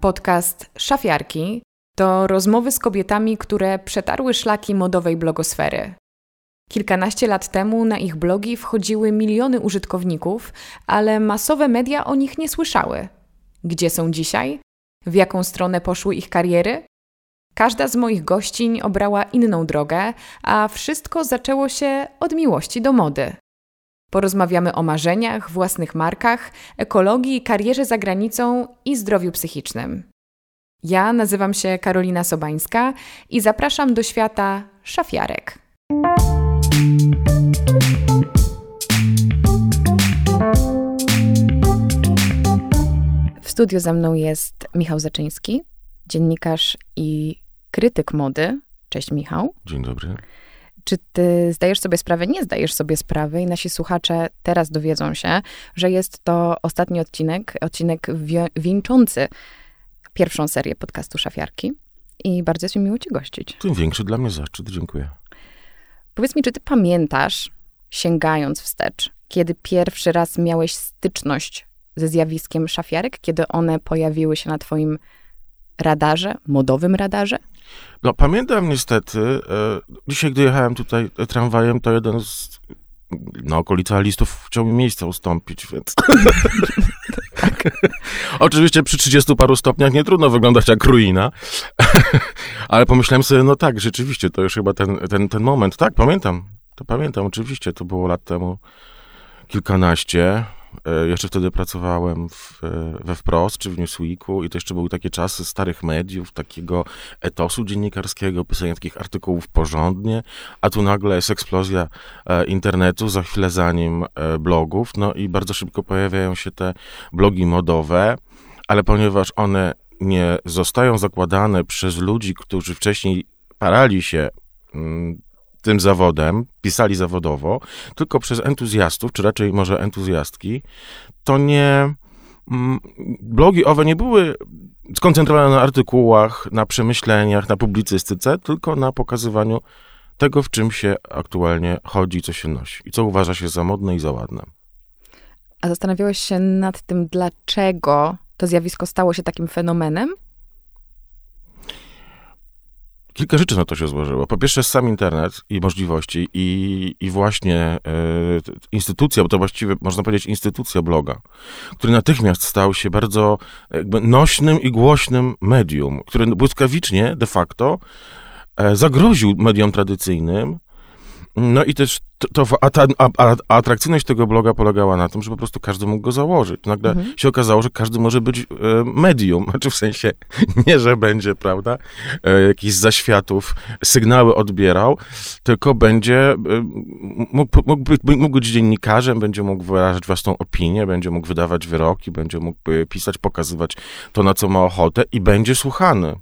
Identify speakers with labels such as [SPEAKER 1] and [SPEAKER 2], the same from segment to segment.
[SPEAKER 1] Podcast Szafiarki to rozmowy z kobietami, które przetarły szlaki modowej blogosfery. Kilkanaście lat temu na ich blogi wchodziły miliony użytkowników, ale masowe media o nich nie słyszały. Gdzie są dzisiaj? W jaką stronę poszły ich kariery? Każda z moich gościń obrała inną drogę, a wszystko zaczęło się od miłości do mody. Porozmawiamy o marzeniach, własnych markach, ekologii, karierze za granicą i zdrowiu psychicznym. Ja nazywam się Karolina Sobańska i zapraszam do świata szafiarek. W studiu ze mną jest Michał Zaczyński, dziennikarz i krytyk mody. Cześć Michał.
[SPEAKER 2] Dzień dobry.
[SPEAKER 1] Czy ty zdajesz sobie sprawę? Nie zdajesz sobie sprawy i nasi słuchacze teraz dowiedzą się, że jest to ostatni odcinek, odcinek wieńczący pierwszą serię podcastu Szafiarki i bardzo jest mi miło cię gościć.
[SPEAKER 2] Tym większy dla mnie zaszczyt, dziękuję.
[SPEAKER 1] Powiedz mi, czy ty pamiętasz, sięgając wstecz, kiedy pierwszy raz miałeś styczność ze zjawiskiem szafiarek, kiedy one pojawiły się na twoim radarze, modowym radarze?
[SPEAKER 2] No, pamiętam niestety, e, dzisiaj gdy jechałem tutaj tramwajem, to jeden z na okolica listów chciał mi miejsce ustąpić, więc... tak. Oczywiście przy 30 paru stopniach nie trudno wyglądać jak ruina, ale pomyślałem sobie, no tak, rzeczywiście, to już chyba ten, ten, ten moment. Tak, pamiętam, to pamiętam, oczywiście, to było lat temu kilkanaście. E, jeszcze wtedy pracowałem w, e, we Wprost czy w Newsweeku i to jeszcze były takie czasy starych mediów, takiego etosu dziennikarskiego, pisania takich artykułów porządnie, a tu nagle jest eksplozja e, internetu, za chwilę za nim blogów, no i bardzo szybko pojawiają się te blogi modowe, ale ponieważ one nie zostają zakładane przez ludzi, którzy wcześniej parali się mm, tym zawodem, pisali zawodowo, tylko przez entuzjastów, czy raczej może entuzjastki, to nie. Mm, blogi owe nie były skoncentrowane na artykułach, na przemyśleniach, na publicystyce, tylko na pokazywaniu tego, w czym się aktualnie chodzi, co się nosi i co uważa się za modne i za ładne.
[SPEAKER 1] A zastanawiałeś się nad tym, dlaczego to zjawisko stało się takim fenomenem?
[SPEAKER 2] Kilka rzeczy na to się złożyło. Po pierwsze, sam internet i możliwości, i, i właśnie y, instytucja, bo to właściwie można powiedzieć instytucja bloga, który natychmiast stał się bardzo jakby nośnym i głośnym medium, który błyskawicznie de facto e, zagroził mediom tradycyjnym no i też to, to a, ta, a, a, atrakcyjność tego bloga polegała na tym, że po prostu każdy mógł go założyć. Nagle mhm. się okazało, że każdy może być e, medium, znaczy w sensie nie, że będzie, prawda, e, jakiś zaświatów, sygnały odbierał, tylko będzie e, mógł, mógł, mógł być dziennikarzem, będzie mógł wyrażać własną opinię, będzie mógł wydawać wyroki, będzie mógł pisać, pokazywać to, na co ma ochotę i będzie słuchany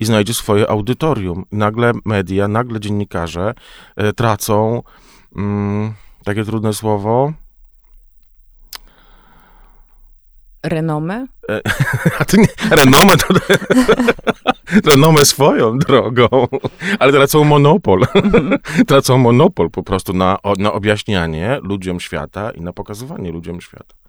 [SPEAKER 2] i znajdzie swoje audytorium. Nagle media, nagle dziennikarze e, tracą mm, takie trudne słowo.
[SPEAKER 1] Renomę?
[SPEAKER 2] E, a ty nie, renomę to... renomę swoją drogą, ale tracą monopol. Tracą monopol po prostu na, na objaśnianie ludziom świata i na pokazywanie ludziom świata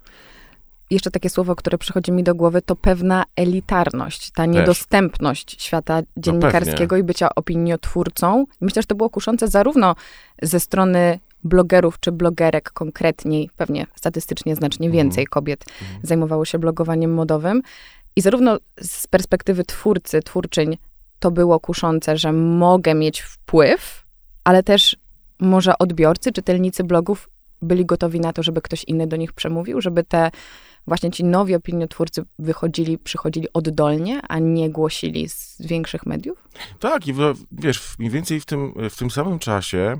[SPEAKER 1] jeszcze takie słowo, które przychodzi mi do głowy, to pewna elitarność, ta niedostępność świata no dziennikarskiego no i bycia opiniotwórcą. Myślę, że to było kuszące zarówno ze strony blogerów czy blogerek konkretniej, pewnie statystycznie znacznie mhm. więcej kobiet mhm. zajmowało się blogowaniem modowym. I zarówno z perspektywy twórcy, twórczyń, to było kuszące, że mogę mieć wpływ, ale też może odbiorcy, czytelnicy blogów byli gotowi na to, żeby ktoś inny do nich przemówił, żeby te właśnie ci nowi opiniotwórcy wychodzili, przychodzili oddolnie, a nie głosili z większych mediów?
[SPEAKER 2] Tak, i wiesz, mniej więcej w tym, w tym samym czasie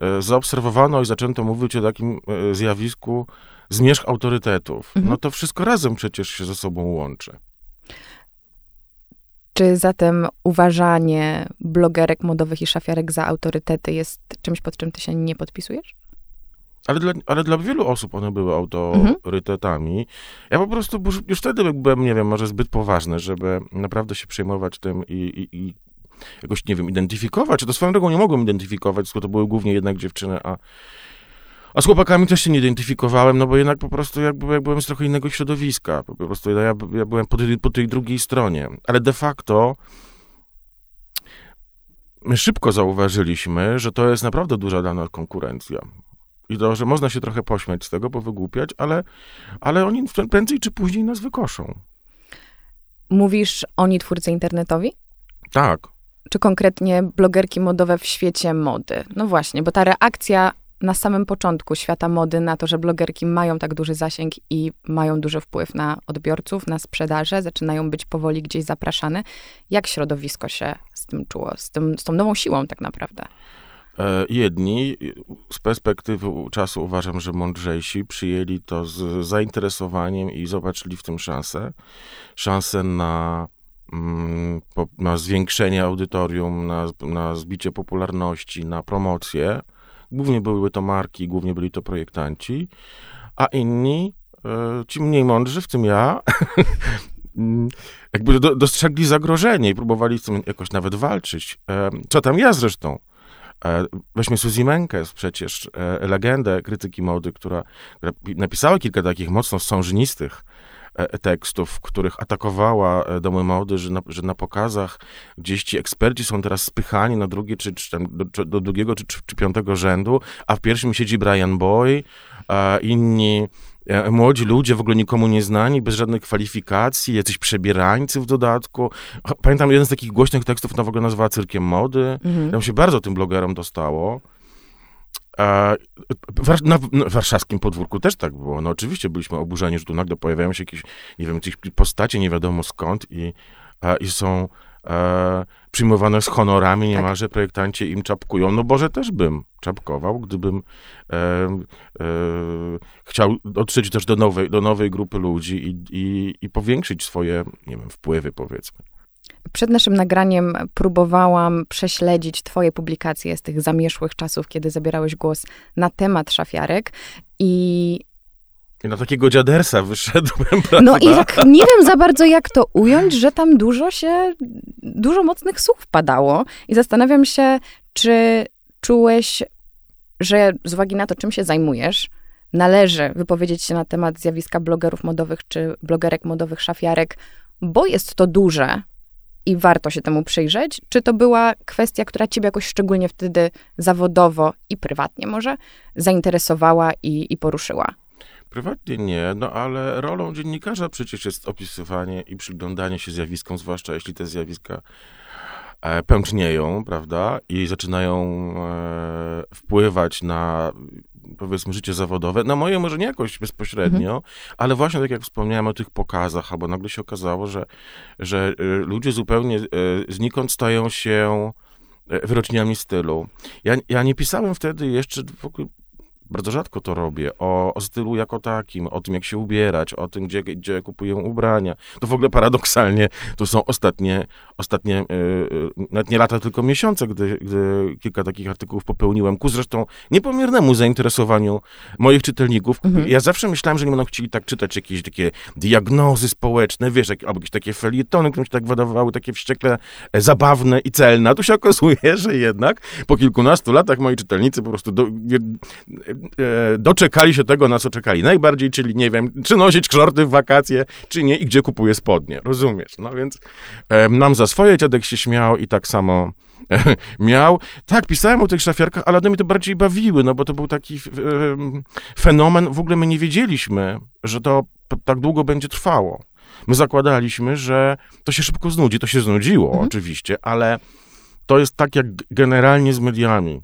[SPEAKER 2] e, zaobserwowano i zaczęto mówić o takim e, zjawisku zmierzch autorytetów. Mhm. No to wszystko razem przecież się ze sobą łączy.
[SPEAKER 1] Czy zatem uważanie blogerek modowych i szafiarek za autorytety jest czymś, pod czym ty się nie podpisujesz?
[SPEAKER 2] Ale dla, ale dla wielu osób one były autorytetami. Mhm. Ja po prostu już wtedy byłem, nie wiem, może zbyt poważny, żeby naprawdę się przejmować tym i, i, i jakoś, nie wiem, identyfikować. To swoją drogą nie mogłem identyfikować, skoro to były głównie jednak dziewczyny, a, A z chłopakami też się nie identyfikowałem, no bo jednak po prostu jak, jak byłem z trochę innego środowiska. Po prostu ja, ja byłem po tej, po tej drugiej stronie. Ale de facto my szybko zauważyliśmy, że to jest naprawdę duża dla nas konkurencja. I to, że można się trochę pośmiać z tego, powygłupiać, ale, ale oni prędzej czy później nas wykoszą.
[SPEAKER 1] Mówisz oni twórcy internetowi?
[SPEAKER 2] Tak.
[SPEAKER 1] Czy konkretnie blogerki modowe w świecie mody? No właśnie, bo ta reakcja na samym początku świata mody na to, że blogerki mają tak duży zasięg i mają duży wpływ na odbiorców, na sprzedaże, zaczynają być powoli gdzieś zapraszane. Jak środowisko się z tym czuło, z, tym, z tą nową siłą tak naprawdę?
[SPEAKER 2] E, jedni z perspektywy czasu uważam, że mądrzejsi przyjęli to z zainteresowaniem i zobaczyli w tym szansę. Szansę na, mm, na zwiększenie audytorium, na, na zbicie popularności, na promocję. Głównie były to marki, głównie byli to projektanci, a inni, e, ci mniej mądrzy, w tym ja, jakby dostrzegli zagrożenie i próbowali z tym jakoś nawet walczyć. E, co tam ja zresztą. E, weźmy Suzy Menkes, przecież legendę krytyki mody, która, która napisała kilka takich mocno sążnistych tekstów, w których atakowała domy mody, że na, że na pokazach gdzieś ci eksperci są teraz spychani na drugie, czy, czy tam do, do, drugiego, czy, czy, piątego rzędu, a w pierwszym siedzi Brian Boy, inni e, młodzi ludzie, w ogóle nikomu nieznani, bez żadnych kwalifikacji, jacyś przebierańcy w dodatku. Pamiętam jeden z takich głośnych tekstów, na w ogóle nazwała Cyrkiem Mody. Mhm. Tam się bardzo tym blogerom dostało. Na, warszawskim podwórku też tak było. No oczywiście byliśmy oburzeni, że tu nagle pojawiają się jakieś, nie wiem, jakieś postacie nie wiadomo skąd i, i są e, przyjmowane z honorami, niemalże tak. projektanci im czapkują. No Boże, też bym czapkował, gdybym e, e, chciał dotrzeć też do nowej, do nowej grupy ludzi i, i, i powiększyć swoje, nie wiem, wpływy, powiedzmy.
[SPEAKER 1] Przed naszym nagraniem próbowałam prześledzić Twoje publikacje z tych zamieszłych czasów, kiedy zabierałeś głos na temat szafiarek i
[SPEAKER 2] i na takiego dziadersa wyszedłem, prawda?
[SPEAKER 1] No i jak, nie wiem za bardzo, jak to ująć, że tam dużo się, dużo mocnych słów padało. I zastanawiam się, czy czułeś, że z uwagi na to, czym się zajmujesz, należy wypowiedzieć się na temat zjawiska blogerów modowych czy blogerek modowych szafiarek, bo jest to duże, i warto się temu przyjrzeć? Czy to była kwestia, która ciebie jakoś szczególnie wtedy zawodowo i prywatnie może zainteresowała i, i poruszyła?
[SPEAKER 2] Prywatnie nie, no ale rolą dziennikarza przecież jest opisywanie i przyglądanie się zjawiskom, zwłaszcza jeśli te zjawiska e, pęcznieją, prawda, i zaczynają e, wpływać na powiedzmy życie zawodowe, na moje może nie jakoś bezpośrednio, mhm. ale właśnie tak jak wspomniałem o tych pokazach, albo nagle się okazało, że, że y, ludzie zupełnie y, znikąd stają się y, wyroczniami stylu. Ja, ja nie pisałem wtedy jeszcze w ogóle bardzo rzadko to robię, o, o, stylu jako takim, o tym, jak się ubierać, o tym, gdzie, gdzie kupuję ubrania. To w ogóle paradoksalnie to są ostatnie, ostatnie yy, nawet nie lata, tylko miesiące, gdy, gdy kilka takich artykułów popełniłem, ku zresztą niepomiernemu zainteresowaniu moich czytelników. Mhm. Ja zawsze myślałem, że nie będą chcieli tak czytać jakieś takie diagnozy społeczne, wiesz, jak, albo jakieś takie felietony, które mi się tak wydawały takie wściekle e, zabawne i celne, a tu się okazuje, że jednak po kilkunastu latach moi czytelnicy po prostu do, doczekali się tego, na co czekali najbardziej, czyli nie wiem, czy nosić kszorty w wakacje, czy nie i gdzie kupuję spodnie, rozumiesz? No więc e, nam za swoje dziadek się śmiał i tak samo e, miał. Tak, pisałem o tych szafiarkach, ale one mnie to bardziej bawiły, no bo to był taki fenomen, w ogóle my nie wiedzieliśmy, że to tak długo będzie trwało. My zakładaliśmy, że to się szybko znudzi, to się znudziło mhm. oczywiście, ale to jest tak jak generalnie z mediami.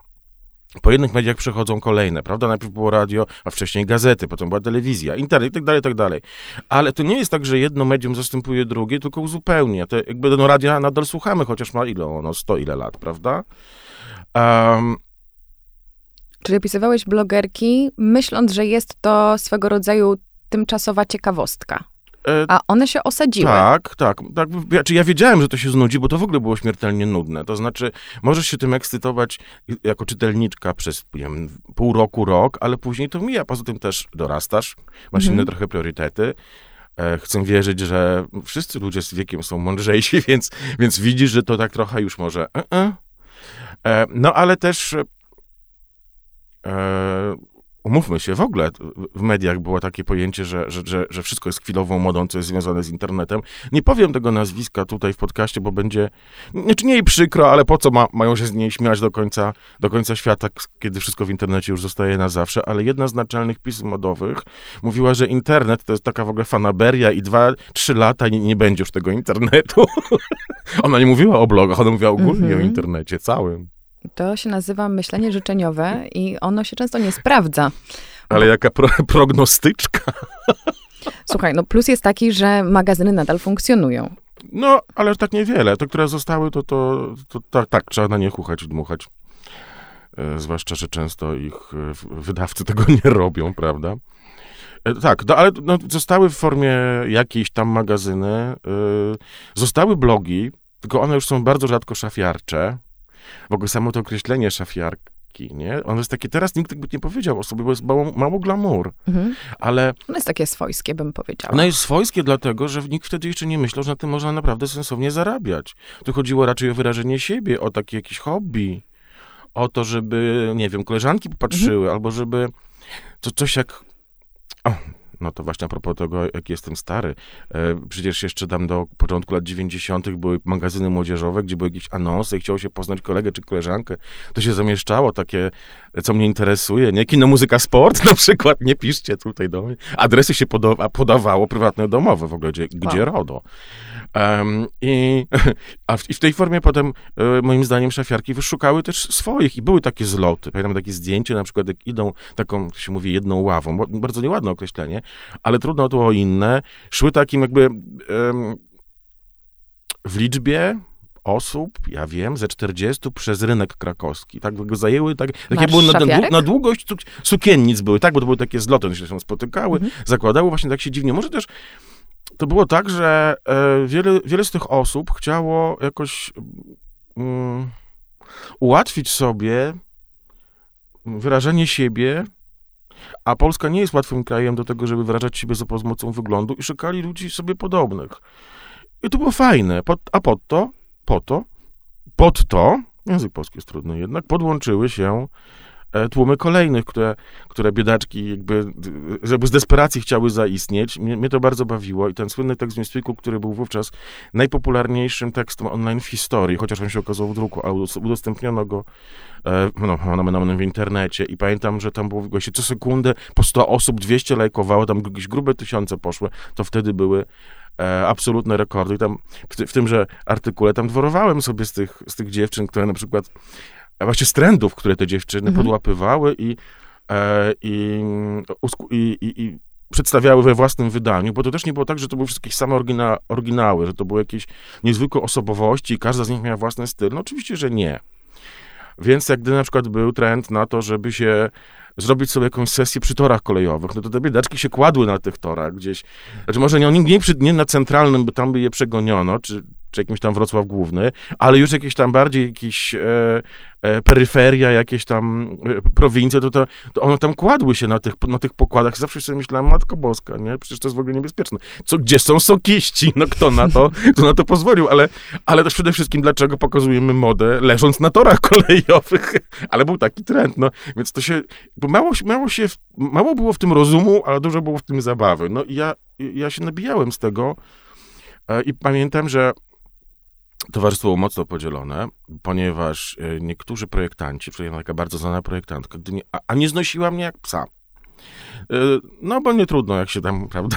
[SPEAKER 2] Po jednych mediach przechodzą kolejne, prawda? Najpierw było radio, a wcześniej gazety, potem była telewizja, internet i tak dalej, tak dalej. Ale to nie jest tak, że jedno medium zastępuje drugie, tylko uzupełnia. Te, jakby no radia nadal słuchamy, chociaż ma ile ono, sto ile lat, prawda? Um,
[SPEAKER 1] Czyli opisywałeś blogerki, myśląc, że jest to swego rodzaju tymczasowa ciekawostka. E, A one się osadziły.
[SPEAKER 2] Tak, tak. tak. Znaczy ja wiedziałem, że to się znudzi, bo to w ogóle było śmiertelnie nudne. To znaczy, możesz się tym ekscytować jako czytelniczka przez wiem, pół roku, rok, ale później to mija. Poza tym też dorastasz, masz mhm. inne trochę priorytety. E, chcę wierzyć, że wszyscy ludzie z wiekiem są mądrzejsi, więc, więc widzisz, że to tak trochę już może. E, no ale też umówmy się, w ogóle w mediach było takie pojęcie, że, że, że, że wszystko jest chwilową modą, co jest związane z internetem. Nie powiem tego nazwiska tutaj w podcaście, bo będzie, znaczy nie jej przykro, ale po co ma, mają się z niej śmiać do końca, do końca świata, kiedy wszystko w internecie już zostaje na zawsze, ale jedna z naczelnych pism modowych mówiła, że internet to jest taka w ogóle fanaberia i dwa, trzy lata nie, nie będzie już tego internetu. ona nie mówiła o blogach, ona mówiła ogólnie mm -hmm. o mhm. internecie całym.
[SPEAKER 1] To się nazywa myślenie życzeniowe i ono się często nie sprawdza.
[SPEAKER 2] Ale jaka pro, prognostyczka.
[SPEAKER 1] Słuchaj, no plus jest taki, że magazyny nadal funkcjonują.
[SPEAKER 2] No, ale tak niewiele. Te, które zostały, to, to, to tak, tak, trzeba na nie chuchać i dmuchać. E, zwłaszcza, że często ich e, wydawcy tego nie robią, prawda? E, tak, no, ale no, zostały w formie jakiejś tam magazyny, e, zostały blogi, tylko one już są bardzo rzadko szafiarcze. W ogóle samo to określenie szafiarki, nie? Ono jest takie, teraz nikt by nie powiedział o sobie, bo jest mało, mało glamour, mhm. ale...
[SPEAKER 1] Ono jest takie swojskie, bym powiedziała.
[SPEAKER 2] Ono jest swojskie dlatego, że nikt wtedy jeszcze nie myślał, że na tym można naprawdę sensownie zarabiać. Tu chodziło raczej o wyrażenie siebie, o takie jakieś hobby, o to, żeby, nie wiem, koleżanki popatrzyły, mhm. albo żeby to coś jak... O, no to właśnie a propos tego, jak jestem stary. E, przecież jeszcze tam do początku lat 90. były magazyny młodzieżowe, gdzie były jakieś anonsy i chciało się poznać kolegę czy koleżankę. To się zamieszczało takie, co mnie interesuje, nie? Kino, muzyka, sport na przykład, nie piszcie tutaj do mnie. Adresy się poda podawało prywatne domowe w ogóle, gdzie, wow. gdzie RODO. Um, i, a w, I w tej formie potem, e, moim zdaniem, szafiarki wyszukały też swoich i były takie zloty. Pamiętam takie zdjęcie, na przykład jak idą taką, się mówi, jedną ławą, bardzo nieładne określenie, ale trudno tu o inne. Szły takim jakby w liczbie osób, ja wiem, ze 40 przez rynek krakowski. Tak go zajęły, tak, takie były na, na, na, długość sukiennic były, tak, bo to były takie zloty, one się spotykały, mhm. zakładały właśnie tak się dziwnie. Może też to było tak, że e, wiele, wiele z tych osób chciało jakoś um, ułatwić sobie wyrażenie siebie, a Polska nie jest łatwym krajem do tego, żeby wyrażać siebie za pomocą wyglądu i szukali ludzi sobie podobnych. I to było fajne, pod, a pod to, po to, pod to, język polski jest trudny jednak, podłączyły się tłumy kolejnych, które, które biedaczki jakby, żeby z desperacji chciały zaistnieć. Mnie, mnie to bardzo bawiło i ten słynny tekst w Newsweeku, który był wówczas najpopularniejszym tekstem online w historii, chociaż on się okazał w druku, a udostępniono go e, no, no, w internecie. I pamiętam, że tam było właśnie co sekundę po 100 osób, 200 lajkowało, tam jakieś grube tysiące poszły, to wtedy były e, absolutne rekordy. I tam w, w tymże artykule tam dworowałem sobie z tych, z tych dziewczyn, które na przykład a właśnie z trendów, które te dziewczyny mhm. podłapywały i, e, i, i, i, przedstawiały we własnym wydaniu, bo to też nie było tak, że to były wszystkie same orygina, oryginały, że to były jakieś niezwykłe osobowości i każda z nich miała własny styl. No oczywiście, że nie. Więc jak gdy na przykład był trend na to, żeby się zrobić sobie jakąś sesję przy torach kolejowych, no to te biedaczki się kładły na tych torach gdzieś. Znaczy może nie, nie, nie na centralnym, bo tam by je przegoniono, czy, czy jakimś tam Wrocław Główny, ale już jakieś tam bardziej jakieś e, e, peryferia, jakieś tam e, prowincje, to, to, to one tam kładły się na tych, na tych pokładach. Zawsze sobie myślałem, Matko Boska, nie? Przecież to jest w ogóle niebezpieczne. Co, gdzie są sokiści? No kto na to, kto na to pozwolił? Ale, ale też przede wszystkim, dlaczego pokazujemy modę leżąc na torach kolejowych? Ale był taki trend, no. Więc to się, bo mało, mało się, mało było w tym rozumu, ale dużo było w tym zabawy. No i ja, ja się nabijałem z tego e, i pamiętam, że Towarzystwo było mocno podzielone, ponieważ e, niektórzy projektanci, przynajmniej taka bardzo znana projektantka, nie, a, a, nie znosiła mnie jak psa. E, no, bo nie trudno, jak się tam, prawda,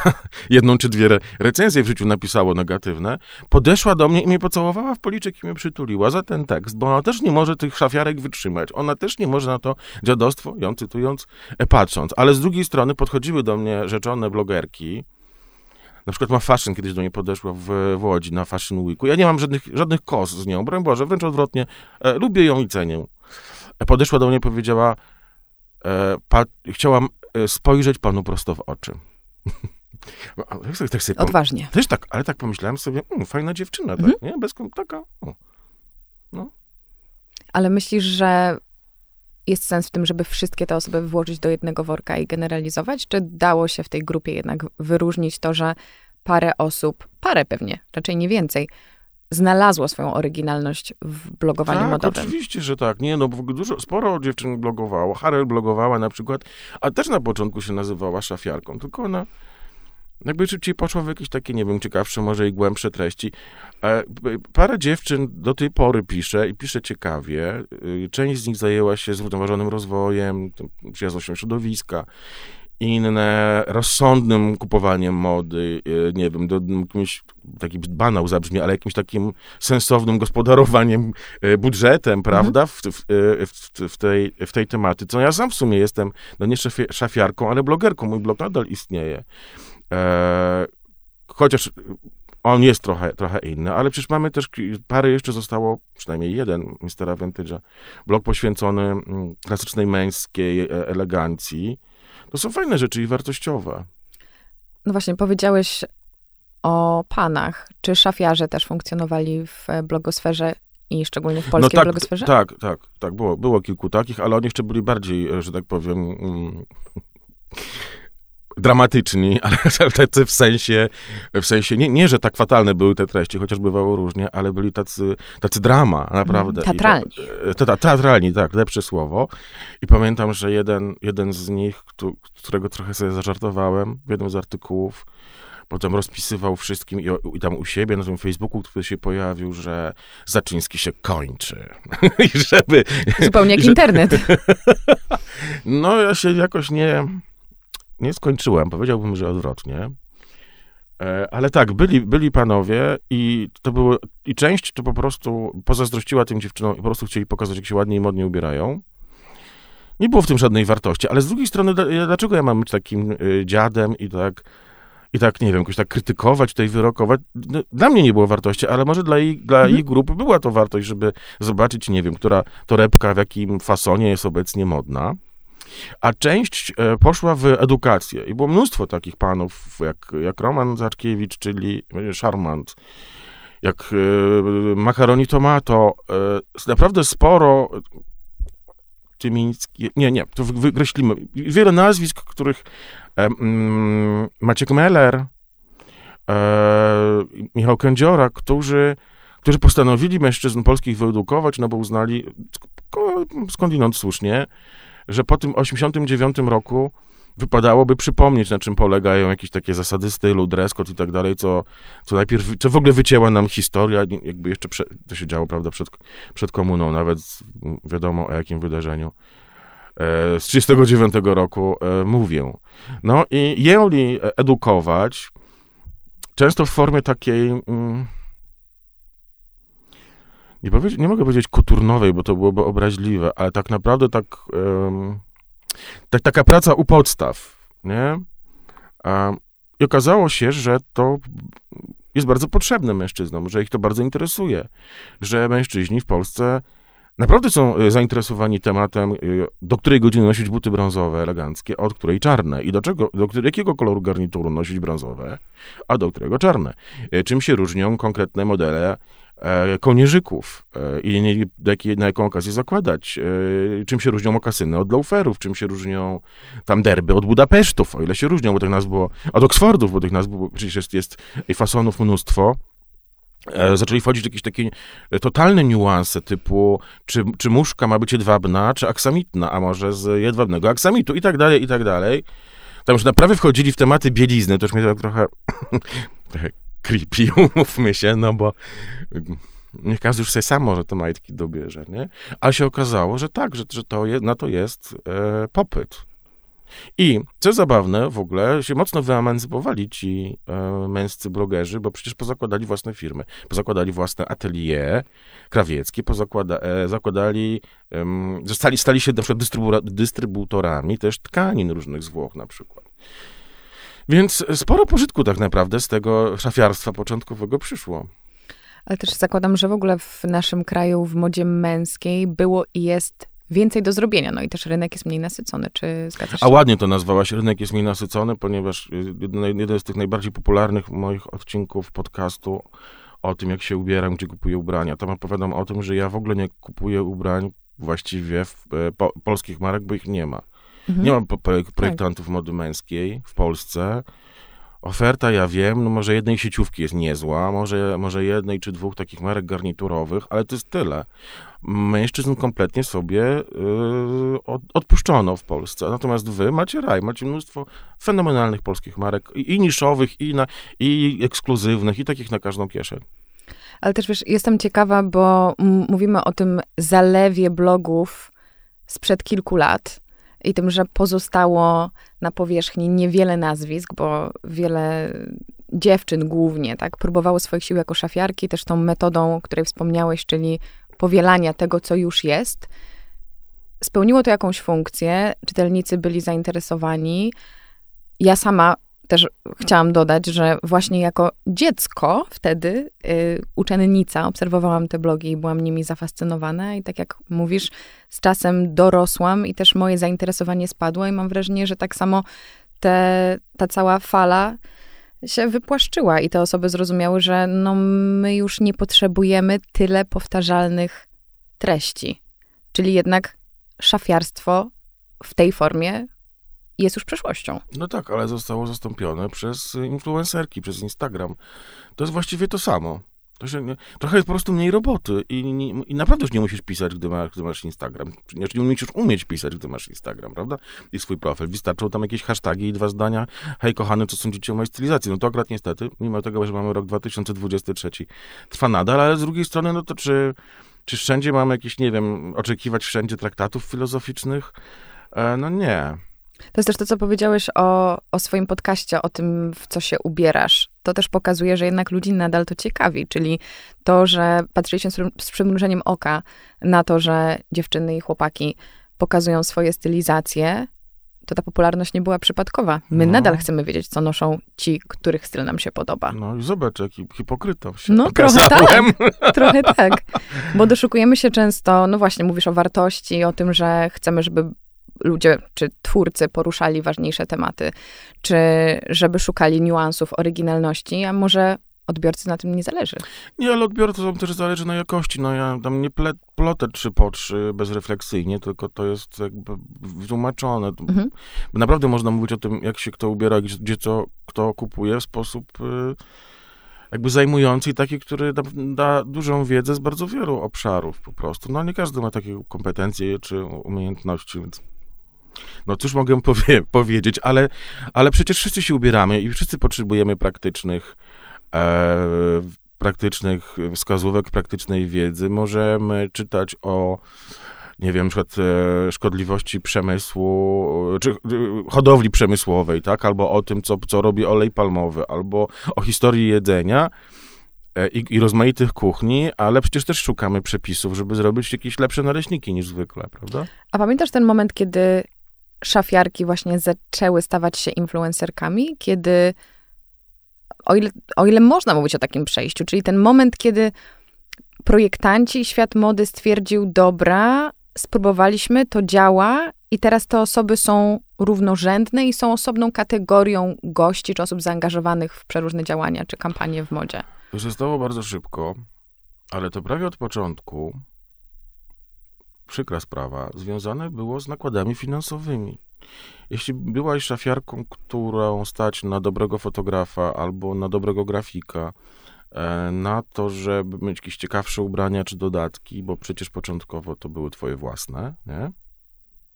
[SPEAKER 2] jedną czy dwie recenzje w życiu napisało negatywne, podeszła do mnie i mnie pocałowała w policzek i mnie przytuliła za ten tekst, bo ona też nie może tych szafiarek wytrzymać. Ona też nie może na to dziadostwo, ją cytując, e, patrząc. Ale z drugiej strony podchodziły do mnie rzeczone blogerki, na przykład ma Fashion kiedyś do mnie podeszła w, w Łodzi na Fashion Weeku. Ja nie mam żadnych, żadnych kos z nią, broń Boże, wręcz odwrotnie. E, lubię ją i cenię. E, podeszła do mnie i powiedziała, e, pa, chciałam e, spojrzeć panu prosto w oczy.
[SPEAKER 1] tak, tak sobie Odważnie.
[SPEAKER 2] Też tak, ale tak pomyślałem sobie, mm, fajna dziewczyna, tak, mhm. nie? Bez, taka, o. no.
[SPEAKER 1] Ale myślisz, że jest sens w tym, żeby wszystkie te osoby włożyć do jednego worka i generalizować? Czy dało się w tej grupie jednak wyróżnić to, że parę osób, parę pewnie, raczej nie więcej, znalazło swoją oryginalność w blogowaniu
[SPEAKER 2] tak,
[SPEAKER 1] modowym.
[SPEAKER 2] oczywiście, że tak. Nie, no bo dużo, sporo dziewczyn blogowało. Harel blogowała na przykład, a też na początku się nazywała szafiarką, tylko ona jakby szybciej poszła w jakieś takie, nie wiem, ciekawsze, może i głębsze treści. E, parę dziewczyn do tej pory pisze i pisze ciekawie. Y, część z nich zajęła się zrównoważonym rozwojem, przyjaznością środowiska inne rozsądnym kupowaniem mody, y, nie wiem, do, jakimś, taki banał zabrzmi, ale jakimś takim sensownym gospodarowaniem y, budżetem, prawda, w, w, w, w, tej, w tej tematyce. No ja sam w sumie jestem, no nie szafiarką, ale blogerką, mój blog nadal istnieje. E, chociaż on jest trochę, trochę inny, ale przecież mamy też, parę jeszcze zostało, przynajmniej jeden, Mistera Vintage'a, blog poświęcony mm, klasycznej męskiej e, elegancji. To są fajne rzeczy i wartościowe.
[SPEAKER 1] No właśnie, powiedziałeś o panach. Czy szafiarze też funkcjonowali w blogosferze i szczególnie w no polskiej
[SPEAKER 2] no tak,
[SPEAKER 1] blogosferze?
[SPEAKER 2] Tak, tak, tak. Było, było kilku takich, ale oni jeszcze byli bardziej, e, że tak powiem, mm, dramatyczni, ale tacy w sensie, w sensie nie, nie, że tak fatalne były te treści, chociaż bywało różnie, ale byli tacy, tacy drama, naprawdę.
[SPEAKER 1] Teatralni.
[SPEAKER 2] E, teatralni, tak, lepsze słowo. I pamiętam, że jeden, jeden z nich, którego trochę sobie zażartowałem w jednym z artykułów, potem rozpisywał wszystkim i, i, tam u siebie na tym Facebooku, który się pojawił, że Zaczyński się kończy. I żeby...
[SPEAKER 1] Zupełnie jak internet.
[SPEAKER 2] no ja się jakoś nie nie skończyłem, powiedziałbym, że odwrotnie. E, ale tak, byli, byli panowie i to było, i część to po prostu pozazdrościła tym dziewczynom i po prostu chcieli pokazać, jak się ładnie i modnie ubierają. Nie było w tym żadnej wartości, ale z drugiej strony, dlaczego ja mam być takim y, dziadem i tak, i tak, nie wiem, jakoś tak krytykować, tutaj wyrokować? No, dla mnie nie było wartości, ale może dla jej, dla mhm. jej grupy była to wartość, żeby zobaczyć, nie wiem, która torebka w jakim fasonie jest obecnie modna a część e, poszła w edukację. I było mnóstwo takich panów, jak, jak Roman Zaczkiewicz, czyli Charmant, jak e, Macaroni Tomato. E, naprawdę sporo Tymiński, nie, nie, to wykreślimy. Wiele nazwisk, których Maciek Meller, Michał Kędziora, którzy, którzy postanowili mężczyzn polskich wyedukować, no bo uznali, skądinąd słusznie, że po tym 89 roku wypadałoby przypomnieć, na czym polegają jakieś takie zasady stylu, dress code i tak dalej, co, co najpierw, co w ogóle wycięła nam historia, jakby jeszcze prze, to się działo, prawda, przed, przed komuną, nawet wiadomo o jakim wydarzeniu. E, z 39 roku e, mówię. No i jęli edukować, często w formie takiej... Mm, nie, mogę powiedzieć koturnowej, bo to byłoby obraźliwe, ale tak naprawdę tak, um, tak taka praca u podstaw, nie? I okazało się, że to jest bardzo potrzebne mężczyznom, że ich to bardzo interesuje, że mężczyźni w Polsce naprawdę są e, zainteresowani tematem, e, do której godziny nosić buty brązowe, eleganckie, od której czarne i do, czego, do jakiego koloru garnituru nosić brązowe, a do którego czarne. E, czym się różnią konkretne modele kołnierzyków e, i na jaką okazję zakładać. E, czym się różnią mokasyny od loaferów, czym się różnią tam derby od Budapesztów, o ile się różnią, bo tych nazw było, od Oksfordów, bo tych nazw było, przecież jest, jest fasonów mnóstwo. Zaczęli wchodzić jakieś takie totalne niuanse typu, czy, czy muszka ma być jedwabna, czy aksamitna, a może z jedwabnego aksamitu i tak dalej, i tak dalej. Tam już naprawdę wchodzili w tematy bielizny, to już mnie tak trochę creepy, umówmy się, no bo niech każdy już sobie sam może te majtki dobierze, nie? A się okazało, że tak, że, że to je, na to jest e, popyt. I co zabawne, w ogóle się mocno wyemancypowali ci e, męscy blogerzy, bo przecież pozakładali własne firmy, pozakładali własne atelier krawieckie, pozakłada, e, zakładali, e, zostali, stali się na przykład dystrybu, dystrybutorami też tkanin różnych z Włoch na przykład. Więc sporo pożytku tak naprawdę z tego szafiarstwa początkowego przyszło.
[SPEAKER 1] Ale też zakładam, że w ogóle w naszym kraju w modzie męskiej było i jest więcej do zrobienia, no i też rynek jest mniej nasycony, czy zgadzasz się?
[SPEAKER 2] A ładnie to nazwałaś, rynek jest mniej nasycony, ponieważ jeden z tych najbardziej popularnych moich odcinków podcastu o tym, jak się ubieram, gdzie kupuję ubrania. Tam opowiadam o tym, że ja w ogóle nie kupuję ubrań właściwie w, e, po, polskich marek, bo ich nie ma. Mhm. Nie mam projektantów tak. mody męskiej w Polsce. oferta, ja wiem, no może jednej sieciówki jest niezła, może, może jednej czy dwóch takich marek garniturowych, ale to jest tyle. Mężczyzn kompletnie sobie yy, od, odpuszczono w Polsce. Natomiast wy macie raj, macie mnóstwo fenomenalnych polskich marek i, i niszowych, i, na, i ekskluzywnych, i takich na każdą kieszeń.
[SPEAKER 1] Ale też wiesz, jestem ciekawa, bo mówimy o tym zalewie blogów sprzed kilku lat i tym, że pozostało na powierzchni niewiele nazwisk, bo wiele dziewczyn głównie, tak, próbowało swoich sił jako szafiarki, też tą metodą, o której wspomniałeś, czyli powielania tego, co już jest. Spełniło to jakąś funkcję, czytelnicy byli zainteresowani. Ja sama też chciałam dodać, że właśnie jako dziecko wtedy y, uczennica obserwowałam te blogi i byłam nimi zafascynowana i tak jak mówisz, z czasem dorosłam i też moje zainteresowanie spadło i mam wrażenie, że tak samo te, ta cała fala się wypłaszczyła i te osoby zrozumiały, że no my już nie potrzebujemy tyle powtarzalnych treści. Czyli jednak szafiarstwo w tej formie jest już przeszłością.
[SPEAKER 2] No tak, ale zostało zastąpione przez influencerki, przez Instagram. To jest właściwie to samo. To się, trochę jest po prostu mniej roboty i, i, naprawdę już nie musisz pisać, gdy, ma, gdy masz Instagram. Znaczy nie musisz umieć pisać, gdy masz Instagram, prawda? I swój profil. Wystarczą tam jakieś hasztagi i dwa zdania. Hej, kochany, co sądzicie o mojej stylizacji? No to akurat niestety, mimo tego, że mamy rok 2023, trwa nadal, ale z drugiej strony, no to czy, czy wszędzie mamy jakieś, nie wiem, oczekiwać wszędzie traktatów filozoficznych? E, no nie.
[SPEAKER 1] To jest też to, co powiedziałeś o, o swoim podcaście, o tym, w co się ubierasz. To też pokazuje, że jednak ludzi nadal to ciekawi, czyli to, że patrzyliśmy z przymrużeniem oka na to, że dziewczyny i chłopaki pokazują swoje stylizacje, to ta popularność nie była przypadkowa. My no. nadal chcemy wiedzieć, co noszą ci, których styl nam się podoba.
[SPEAKER 2] No i zobacz, jaki hipokrytą się
[SPEAKER 1] No trochę tak, trochę tak. Bo doszukujemy się często, no właśnie, mówisz o wartości, o tym, że chcemy, żeby ludzie czy twórcy poruszali ważniejsze tematy, czy żeby szukali niuansów, oryginalności, a może odbiorcy na tym nie zależy.
[SPEAKER 2] Nie, ale odbiorcom też zależy na jakości. No ja tam nie ple, plotę trzy po trzy bezrefleksyjnie, tylko to jest jakby wytłumaczone. Mhm. Naprawdę można mówić o tym, jak się kto ubiera, gdzie, co kto kupuje w sposób y, jakby zajmujący i taki, który da, da, dużą wiedzę z bardzo wielu obszarów po prostu. No nie każdy ma takie kompetencje czy umiejętności, więc no cóż mogę powie powiedzieć, ale, ale przecież wszyscy się ubieramy i wszyscy potrzebujemy praktycznych, e, praktycznych wskazówek, praktycznej wiedzy. Możemy czytać o nie wiem, przykład e, szkodliwości przemysłu, czy e, hodowli przemysłowej, tak, albo o tym, co, co robi olej palmowy, albo o historii jedzenia e, i, i rozmaitych kuchni, ale przecież też szukamy przepisów, żeby zrobić jakieś lepsze naleśniki niż zwykle, prawda?
[SPEAKER 1] A pamiętasz ten moment, kiedy szafiarki właśnie zaczęły stawać się influencerkami, kiedy, o ile, o ile można mówić o takim przejściu, czyli ten moment, kiedy projektanci, świat mody stwierdził, dobra, spróbowaliśmy, to działa i teraz te osoby są równorzędne i są osobną kategorią gości czy osób zaangażowanych w przeróżne działania czy kampanie w modzie.
[SPEAKER 2] To się stało bardzo szybko, ale to prawie od początku przykra sprawa, związane było z nakładami finansowymi. Jeśli byłaś szafiarką, którą stać na dobrego fotografa albo na dobrego grafika, e, na to, żeby mieć jakieś ciekawsze ubrania czy dodatki, bo przecież początkowo to były twoje własne, nie?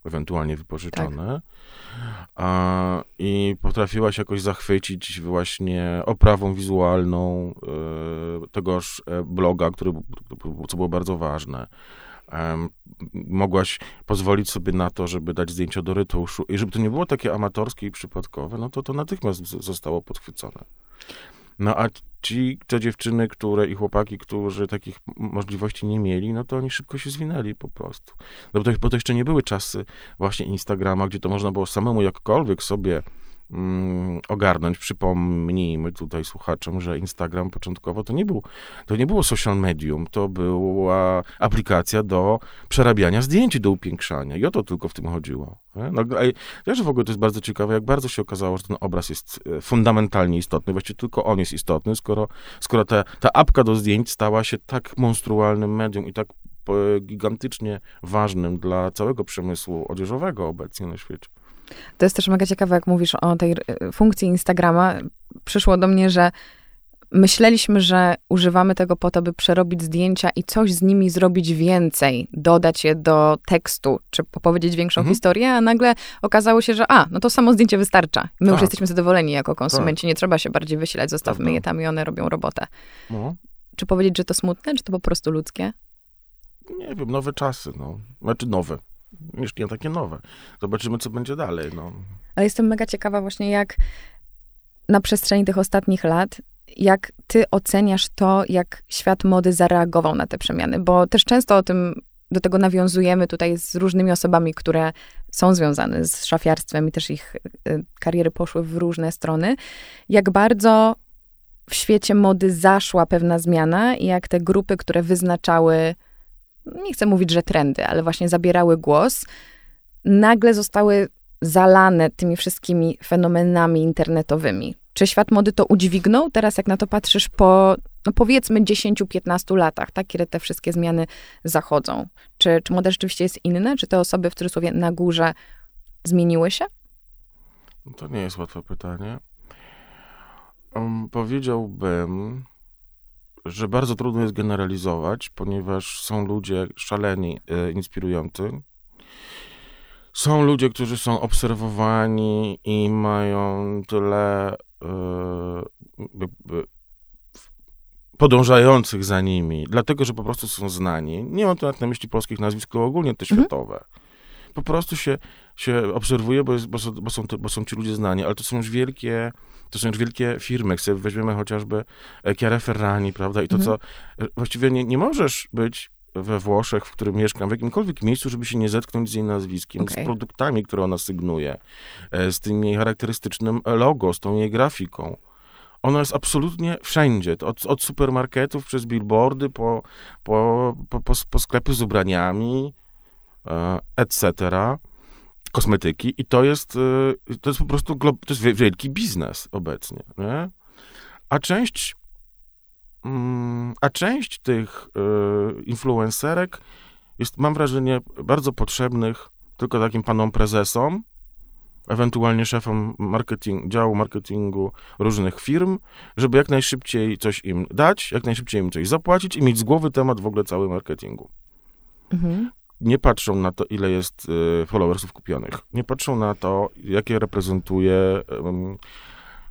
[SPEAKER 2] ewentualnie wypożyczone. Tak. A, I potrafiłaś jakoś zachwycić właśnie oprawą wizualną y, tegoż e, bloga, który, co było bardzo ważne mogłaś pozwolić sobie na to, żeby dać zdjęcia do retuszu i żeby to nie było takie amatorskie i przypadkowe, no to to natychmiast zostało podchwycone. No a ci, te dziewczyny, które i chłopaki, którzy takich możliwości nie mieli, no to oni szybko się zwinęli po prostu. No bo to, bo to jeszcze nie były czasy właśnie Instagrama, gdzie to można było samemu jakkolwiek sobie ogarnąć. Przypomnijmy tutaj słuchaczom, że Instagram początkowo to nie, był, to nie było social medium, to była aplikacja do przerabiania zdjęć do upiększania i o to tylko w tym chodziło. No, też w ogóle to jest bardzo ciekawe, jak bardzo się okazało, że ten obraz jest e, fundamentalnie istotny, właściwie tylko on jest istotny, skoro, skoro ta, ta apka do zdjęć stała się tak monstrualnym medium i tak gigantycznie ważnym dla całego przemysłu odzieżowego obecnie na świecie.
[SPEAKER 1] To jest też mega ciekawe, jak mówisz o tej e, funkcji Instagrama. Przyszło do mnie, że myśleliśmy, że używamy tego po to, by przerobić zdjęcia i coś z nimi zrobić więcej, dodać je do tekstu, czy powiedzieć większą mhm. historię, a nagle okazało się, że a, no to samo zdjęcie wystarcza. My tak. już jesteśmy zadowoleni jako konsumenci, tak. nie trzeba się bardziej wysilać, zostawmy tak, je tam i one robią robotę. No. Czy powiedzieć, że to smutne, czy to po prostu ludzkie?
[SPEAKER 2] Nie wiem, nowe czasy, no. Znaczy nowe. Już takie nowe. Zobaczymy, co będzie dalej, no.
[SPEAKER 1] Ale jestem mega ciekawa właśnie, jak na przestrzeni tych ostatnich lat jak ty oceniasz to, jak świat mody zareagował na te przemiany? Bo też często o tym, do tego nawiązujemy tutaj z różnymi osobami, które są związane z szafiarstwem i też ich y, kariery poszły w różne strony. Jak bardzo w świecie mody zaszła pewna zmiana i jak te grupy, które wyznaczały, nie chcę mówić, że trendy, ale właśnie zabierały głos, nagle zostały zalane tymi wszystkimi fenomenami internetowymi. Czy świat mody to udźwignął? Teraz jak na to patrzysz po, no powiedzmy 10-15 latach, tak, kiedy te wszystkie zmiany zachodzą. Czy, czy moda rzeczywiście jest inna? Czy te osoby w cudzysłowie na górze zmieniły się?
[SPEAKER 2] To nie jest łatwe pytanie. Um, powiedziałbym, że bardzo trudno jest generalizować, ponieważ są ludzie szaleni, e, inspirujący, są ludzie, którzy są obserwowani i mają tyle e, podążających za nimi, dlatego, że po prostu są znani. Nie mam tu na myśli polskich nazwisk, tylko ogólnie te mhm. światowe. Po prostu się, się obserwuje, bo, jest, bo, są, bo, są, bo są ci ludzie znani, ale to są już wielkie, to są już wielkie firmy. Sobie weźmiemy chociażby Chiara Ferrani, prawda, i to, mhm. co właściwie nie, nie możesz być we Włoszech, w którym mieszkam, w jakimkolwiek miejscu, żeby się nie zetknąć z jej nazwiskiem, okay. z produktami, które ona sygnuje, e, z tym jej charakterystycznym logo, z tą jej grafiką. Ona jest absolutnie wszędzie, od, od supermarketów przez billboardy po, po, po, po, sklepy z ubraniami, e, etc., kosmetyki i to jest, e, to jest po prostu, to jest wielki biznes obecnie, nie? A część Mm, a część tych y, influencerek jest, mam wrażenie, bardzo potrzebnych tylko takim panom prezesom, ewentualnie szefom marketing, działu marketingu różnych firm, żeby jak najszybciej coś im dać, jak najszybciej im coś zapłacić i mieć z głowy temat w ogóle cały marketingu. Mhm. Nie patrzą na to, ile jest y, followersów kupionych. Nie patrzą na to, jakie reprezentuje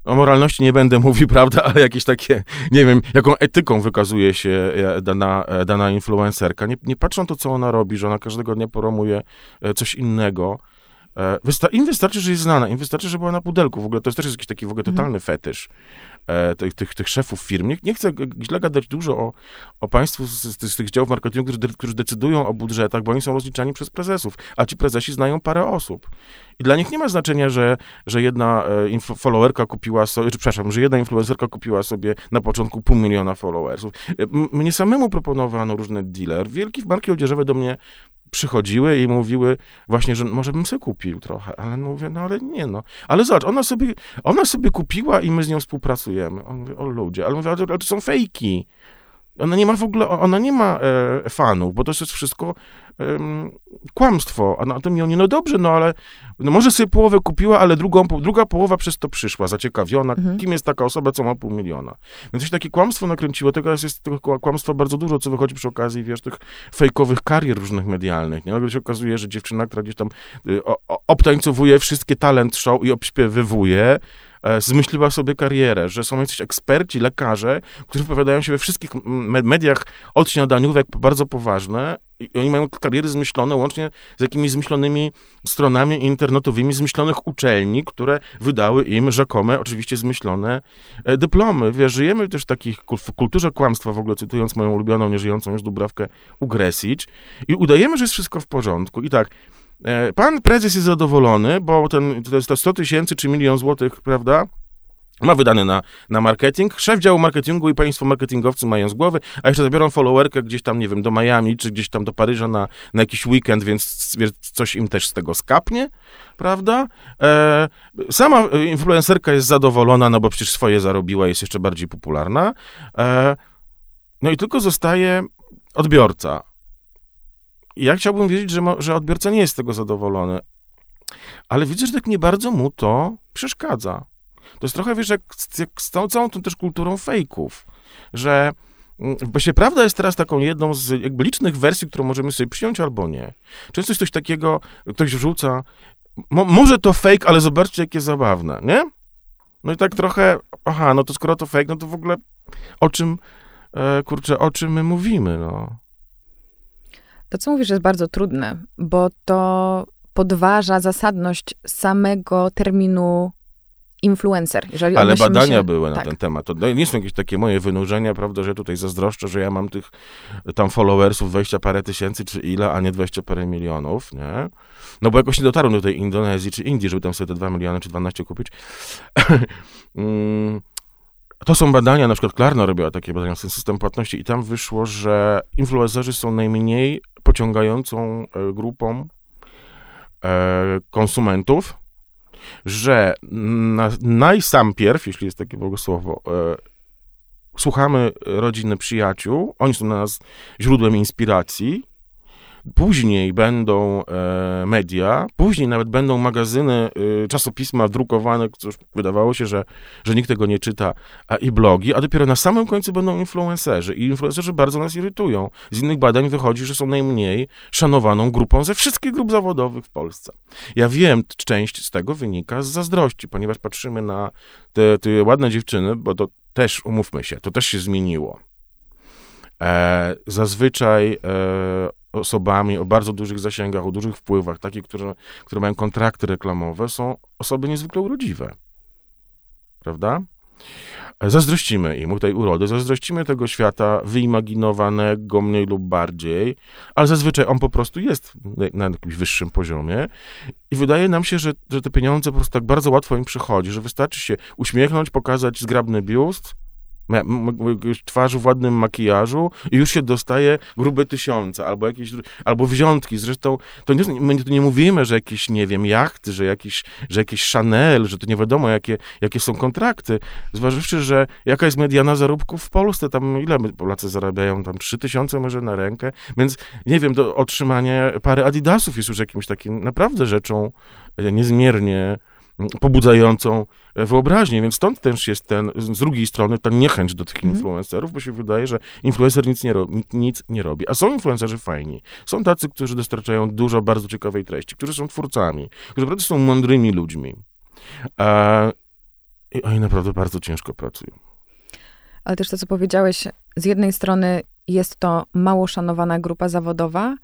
[SPEAKER 2] o moralności nie będę mówił, prawda, ale jakieś takie, nie wiem, jaką etyką wykazuje się e, dana, e, dana influencerka. Nie, nie patrzą to, co ona robi, że ona każdego dnia promuje e, coś innego. Wysta- im wystarczy, że jest znana, im wystarczy, że była na pudelku. W ogóle to też jest jakiś taki w ogóle mhm. totalny fetysz tych, tych, tych szefów firm. Nie, nie chcę źle gadać dużo o, o państwu z, z, z tych działów marketingu, którzy, którzy decydują o budżetach, bo oni są rozliczani przez prezesów, a ci prezesi znają parę osób. I dla nich nie ma znaczenia, że, że jedna e, followerka kupiła sobie, czy przepraszam, że jedna influencerka kupiła sobie na początku pół miliona followersów. E, mnie samemu proponowano różne dealer. Wielkie marki odzieżowe do mnie przychodziły i mówiły właśnie, że może bym sobie kupił trochę, ale mówię, no ale nie no. Ale zobacz, ona sobie, ona sobie kupiła i my z nią współpracujemy. On mówi, o ludzie, ale mówię, ale to są fejki. Ona nie ma w ogóle, ona nie ma e, fanów, bo to jest wszystko kłamstwo. A na tym nie, no dobrze, no ale no może sobie połowę kupiła, ale drugą, druga połowa przez to przyszła, zaciekawiona, mhm. kim jest taka osoba, co ma pół miliona. Więc się takie kłamstwo nakręciło, teraz jest tego kłamstwa bardzo dużo, co wychodzi przy okazji, wiesz, tych fejkowych karier różnych medialnych, nie? Nagle się okazuje, że dziewczyna, która gdzieś tam y, o, o, obtańcowuje wszystkie talent show i obśpiewywuje, E, zmyśliła sobie karierę, że są jacyś eksperci, lekarze, którzy wypowiadają się we wszystkich mediach od śniadaniówek bardzo poważne i oni mają kariery zmyślone łącznie z jakimiś zmyślonymi stronami internetowymi zmyślonych uczelni, które wydały im rzekome, oczywiście zmyślone e, dyplomy. Wiesz, żyjemy też w takiej kulturze kłamstwa, w ogóle cytując moją ulubioną, nieżyjącą już Dubrawkę Ugresić i udajemy, że jest wszystko w porządku. I tak, E, pan prezes jest zadowolony, bo ten, to jest to 100 tysięcy czy milion złotych, prawda? Ma wydane na, na marketing. Szef działu marketingu i państwo marketingowcy mają z głowy, a jeszcze zabiorą followerkę gdzieś tam, nie wiem, do Miami, czy gdzieś tam do Paryża na, na jakiś weekend, więc coś im też z tego skapnie, prawda? E, sama influencerka jest zadowolona, no bo przecież swoje zarobiła, jest jeszcze bardziej popularna. E, no i tylko zostaje odbiorca ja chciałbym wiedzieć, że, że odbiorca nie jest z tego zadowolony. ale widzę, że tak nie bardzo mu to przeszkadza. To jest trochę, wiesz, jak, jak z całą tą też kulturą fejków, że Właśnie prawda jest teraz taką jedną z jakby licznych wersji, którą możemy sobie przyjąć albo nie. Często jest coś takiego, ktoś wrzuca, mo, może to fake, ale zobaczcie, jakie zabawne, nie? No i tak trochę, aha, no to skoro to fake, no to w ogóle o czym, e, kurczę, o czym my mówimy, no.
[SPEAKER 1] To, co mówisz, jest bardzo trudne, bo to podważa zasadność samego terminu influencer.
[SPEAKER 2] Jeżeli Ale badania się... były na tak. ten temat. To nie są jakieś takie moje wynurzenia, prawda, że tutaj zazdroszczę, że ja mam tych tam followersów 20 parę tysięcy czy ile, a nie 20 parę milionów, nie? No bo jakoś nie dotarłem do tej Indonezji czy Indii, żeby tam sobie te 2 miliony czy 12 kupić. Mm, to są badania, na przykład Klarna robiła takie badania, ten system płatności i tam wyszło, że influencerzy są najmniej pociągającą e, grupą e, konsumentów, że na, najsampierw, jeśli jest takie w ogóle słowo, e, słuchamy rodziny przyjaciół, oni są dla nas źródłem inspiracji, Później będą e, media, później nawet będą magazyny, e, czasopisma drukowane, cóż wydawało się, że, że nikt tego nie czyta, a i blogi, a dopiero na samym końcu będą influencerzy. I influencerzy bardzo nas irytują. Z innych badań wychodzi, że są najmniej szanowaną grupą ze wszystkich grup zawodowych w Polsce. Ja wiem, część z tego wynika z zazdrości, ponieważ patrzymy na te, te ładne dziewczyny, bo to też, umówmy się, to też się zmieniło. E, zazwyczaj e, osobami o bardzo dużych zasięgach, o dużych wpływach, takie, które, które mają kontrakty reklamowe, są osoby niezwykle urodziwe. Prawda? Zazdrościmy im tej urody, zazdrościmy tego świata wyimaginowanego mniej lub bardziej, ale zazwyczaj on po prostu jest na jakimś wyższym poziomie i wydaje nam się, że, że te pieniądze po prostu tak bardzo łatwo im przychodzi, że wystarczy się uśmiechnąć, pokazać zgrabny biust, twarzy w ładnym makijażu i już się dostaje grube tysiące, albo jakieś, albo wziątki. Zresztą to nie, my tu nie mówimy, że jakieś, nie wiem, jachty, że jakieś, że jakieś Chanel, że to nie wiadomo, jakie, jakie są kontrakty. Zważywszy, że jaka jest mediana zarobków w Polsce, tam ile Polacy zarabiają, tam 3 tysiące może na rękę, więc nie wiem, to otrzymanie pary Adidasów jest już jakimś takim naprawdę rzeczą e, niezmiernie pobudzającą wyobraźnię, więc stąd też jest ten, z drugiej strony, ta niechęć do tych mhm. influencerów, bo się wydaje, że influencer nic nie, robi, nic nie robi. A są influencerzy fajni. Są tacy, którzy dostarczają dużo bardzo ciekawej treści, którzy są twórcami, którzy naprawdę są mądrymi ludźmi. A, I oni naprawdę bardzo ciężko pracują.
[SPEAKER 1] Ale też to, co powiedziałeś, z jednej strony jest to mało szanowana grupa zawodowa,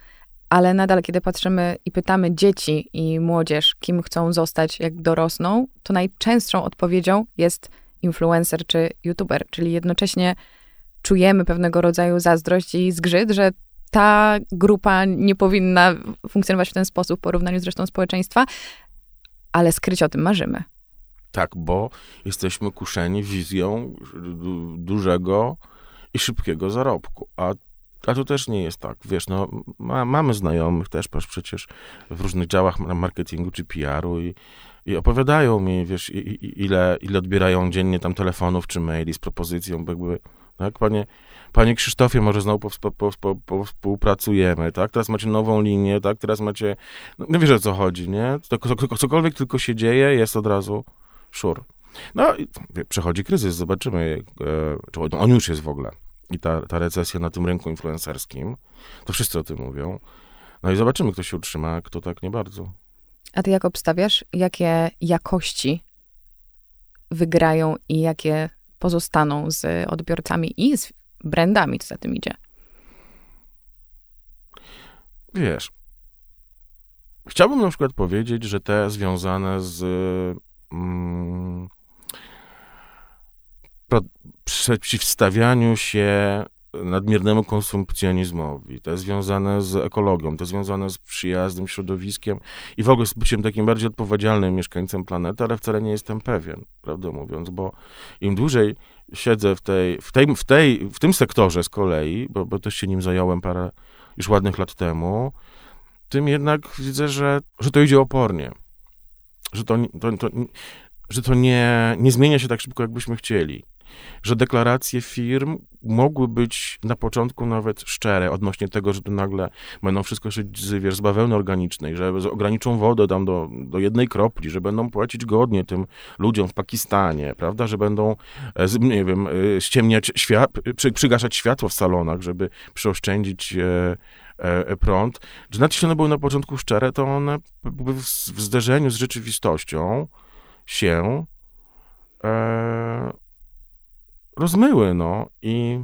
[SPEAKER 1] ale nadal, kiedy patrzymy i pytamy dzieci i młodzież, kim chcą zostać, jak dorosną, to najczęstszą odpowiedzią jest influencer czy youtuber, czyli jednocześnie czujemy pewnego rodzaju zazdrość i zgrzyt, że ta grupa nie powinna funkcjonować w ten sposób w porównaniu z resztą społeczeństwa, ale skryć o tym marzymy.
[SPEAKER 2] Tak, bo jesteśmy kuszeni wizją dużego i szybkiego zarobku, a a to też nie jest tak, wiesz, no, ma, mamy znajomych też przecież w różnych działach marketingu czy PR-u i, i opowiadają mi, wiesz, i, i, ile, ile odbierają dziennie tam telefonów czy maili z propozycją, jakby, tak, panie, panie Krzysztofie, może znowu współpracujemy, tak, teraz macie nową linię, tak, teraz macie, no, no wiesz o co chodzi, nie, cokolwiek tylko się dzieje, jest od razu szur. No, przechodzi kryzys, zobaczymy, e, on już jest w ogóle, i ta, ta recesja na tym rynku influencerskim, to wszyscy o tym mówią. No i zobaczymy, kto się utrzyma, a kto tak nie bardzo.
[SPEAKER 1] A ty jak obstawiasz, jakie jakości wygrają i jakie pozostaną z odbiorcami i z brandami, co za tym idzie?
[SPEAKER 2] Wiesz, chciałbym na przykład powiedzieć, że te związane z mm, przeciwstawianiu się nadmiernemu konsumpcjonizmowi, to jest związane z ekologią, to jest związane z przyjaznym środowiskiem i w ogóle z byciem takim bardziej odpowiedzialnym mieszkańcem planety, ale wcale nie jestem pewien, prawdę mówiąc, bo im dłużej siedzę w, tej, w, tej, w, tej, w tym sektorze z kolei, bo, bo też się nim zająłem parę już ładnych lat temu, tym jednak widzę, że, że to idzie opornie. Że to, to, to że to nie, nie zmienia się tak szybko, jakbyśmy chcieli. Że deklaracje firm mogły być na początku nawet szczere odnośnie tego, że to nagle będą wszystko szyć z, wiesz, z bawełny organicznej, że ograniczą wodę tam do, do jednej kropli, że będą płacić godnie tym ludziom w Pakistanie, prawda, że będą, e, nie wiem, e, ściemniać świat, przy, przygaszać światło w salonach, żeby przyoszczędzić e, prąd. Że nawet jeśli one były na początku szczere, to one w, w zderzeniu z rzeczywistością się e, rozmyły, no i,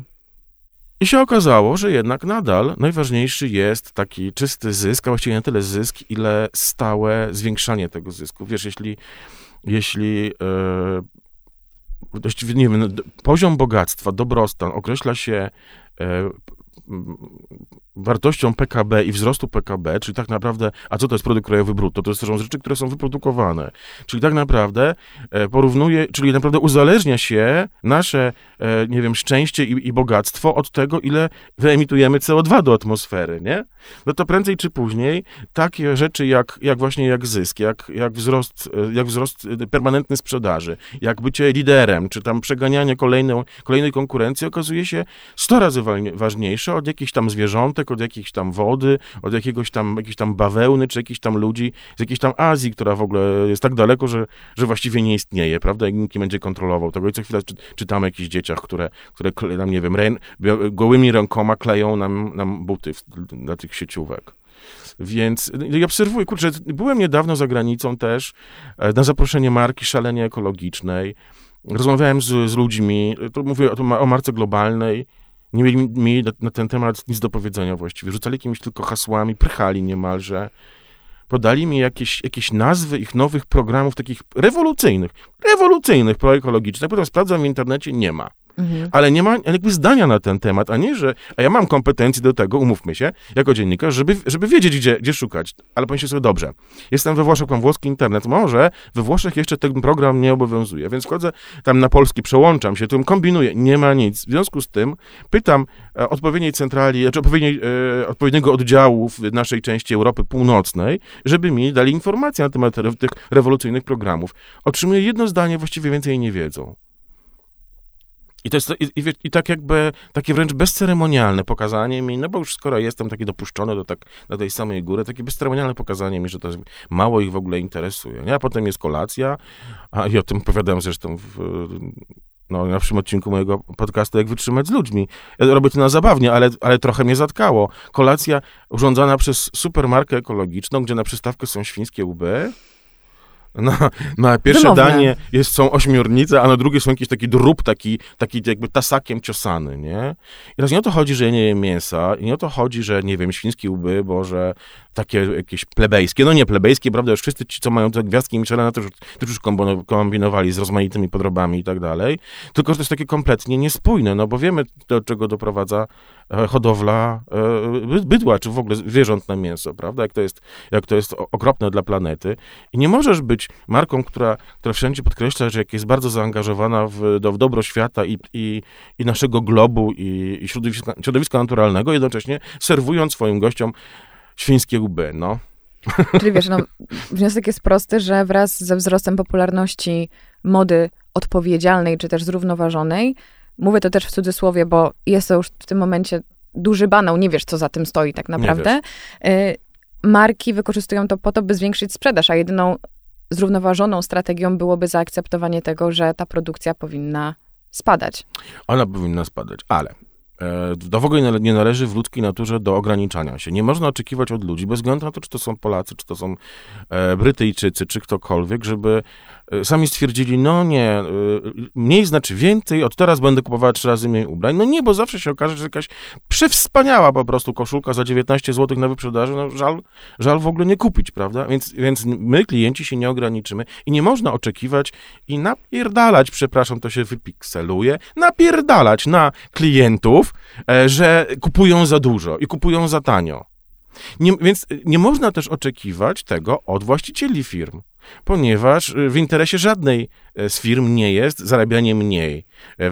[SPEAKER 2] i się okazało, że jednak nadal najważniejszy jest taki czysty zysk, a właściwie nie tyle zysk, ile stałe zwiększanie tego zysku. Wiesz, jeśli, jeśli właściwie, nie wiem, poziom bogactwa, dobrostan określa się e, wartością PKB i wzrostu PKB, czyli tak naprawdę, a co to jest produkt krajowy brutto? To są rzeczy, które są wyprodukowane. Czyli tak naprawdę e, porównuje, czyli naprawdę uzależnia się nasze, e, nie wiem, szczęście i, i bogactwo od tego, ile wyemitujemy CO2 do atmosfery, nie? No to prędzej czy później takie rzeczy jak, jak właśnie jak zysk, jak, jak, wzrost, e, jak wzrost permanentny sprzedaży, jak bycie liderem, czy tam przeganianie kolejną, kolejnej konkurencji okazuje się 100 razy ważniejsze od jakichś tam zwierzątek, od jakiejś tam wody, od jakiegoś tam, jakiejś tam bawełny, czy jakichś tam ludzi z jakiejś tam Azji, która w ogóle jest tak daleko, że, że właściwie nie istnieje, prawda? I nikt nie będzie kontrolował tego. I co chwilę czy, czytamy o jakichś dzieciach, które, które nam, nie wiem, rę, gołymi rękoma kleją nam, nam buty w, dla tych sieciówek. Więc no i obserwuję, kurczę, byłem niedawno za granicą też e, na zaproszenie marki szalenie ekologicznej. Rozmawiałem z, z ludźmi, to mówię o, o marce globalnej, nie mieli, mieli na ten temat nic do powiedzenia właściwie. Rzucali jakimiś tylko hasłami, prychali niemalże. Podali mi jakieś, jakieś nazwy ich nowych programów, takich rewolucyjnych, rewolucyjnych proekologicznych. Potem sprawdzam w internecie, nie ma. Mhm. Ale nie ma jakby zdania na ten temat, a nie, że a ja mam kompetencje do tego, umówmy się, jako dziennikarz, żeby, żeby wiedzieć, gdzie, gdzie szukać. Ale pomyślcie sobie, dobrze, jestem we Włoszech, mam włoski internet, może we Włoszech jeszcze ten program nie obowiązuje, więc wchodzę tam na polski, przełączam się, tym kombinuję, nie ma nic. W związku z tym pytam e, odpowiedniej centrali, znaczy odpowiedniej, e, odpowiedniego oddziału w naszej części Europy Północnej, żeby mi dali informacje na temat tych rewolucyjnych programów. Otrzymuję jedno zdanie, właściwie więcej nie wiedzą. I to jest, i, i, i, tak jakby, takie wręcz bezceremonialne pokazanie mi, no bo już skoro jestem taki dopuszczony do tak, na tej samej góry, takie bezceremonialne pokazanie mi, że to mało ich w ogóle interesuje, nie? A potem jest kolacja, a i o tym opowiadałem zresztą w, no, na pierwszym odcinku mojego podcastu, jak wytrzymać z ludźmi. Ja robię to na zabawnie, ale, ale trochę mnie zatkało. Kolacja urządzana przez supermarkę ekologiczną, gdzie na przystawkę są świńskie łby, na, na pierwsze Wymowne. danie jest, są ośmiornice, a na drugie są jakiś taki drób, taki, taki jakby tasakiem ciosany, nie? I teraz nie o to chodzi, że ja nie jem mięsa, i nie o to chodzi, że, nie wiem, świńskie łby, bo że takie jakieś plebejskie, no nie plebejskie, prawda, już wszyscy ci, co mają te gwiazdki Michelina, też, też już kombinowali z rozmaitymi podrobami i tak dalej, tylko, że to jest takie kompletnie niespójne, no bo wiemy, do czego doprowadza e, hodowla e, bydła, czy w ogóle zwierząt na mięso, prawda, jak to jest, jak to jest okropne dla planety i nie możesz być marką, która, która wszędzie podkreśla, że jak jest bardzo zaangażowana w, do, w dobro świata i, i, i naszego globu i, i środowiska, środowiska naturalnego, jednocześnie serwując swoim gościom świńskie łby, no.
[SPEAKER 1] Czyli wiesz, no, wniosek jest prosty, że wraz ze wzrostem popularności mody odpowiedzialnej, czy też zrównoważonej, mówię to też w cudzysłowie, bo jest to już w tym momencie duży banał, nie wiesz, co za tym stoi tak naprawdę. Y, marki wykorzystują to po to, by zwiększyć sprzedaż, a jedyną zrównoważoną strategią byłoby zaakceptowanie tego, że ta produkcja powinna spadać.
[SPEAKER 2] Ona powinna spadać, ale do w ogóle nie należy w ludzkiej naturze do ograniczania się. Nie można oczekiwać od ludzi, bez względu na to, czy to są Polacy, czy to są e, Brytyjczycy, czy ktokolwiek, żeby e, sami stwierdzili, no nie, e, mniej znaczy więcej, od teraz będę kupowała trzy razy mniej ubrań. No nie, bo zawsze się okaże, że jakaś przewspaniała po prostu koszulka za 19 zł na wyprzedaży, no żal, żal w ogóle nie kupić, prawda? Więc, więc my, klienci, się nie ograniczymy i nie można oczekiwać i napierdalać, przepraszam, to się wypikseluje, napierdalać na klientów, E, że kupują za dużo i kupują za tanio. Nie, więc nie można też oczekiwać tego od właścicieli firm, ponieważ w interesie żadnej e, z firm nie jest zarabianie mniej. E,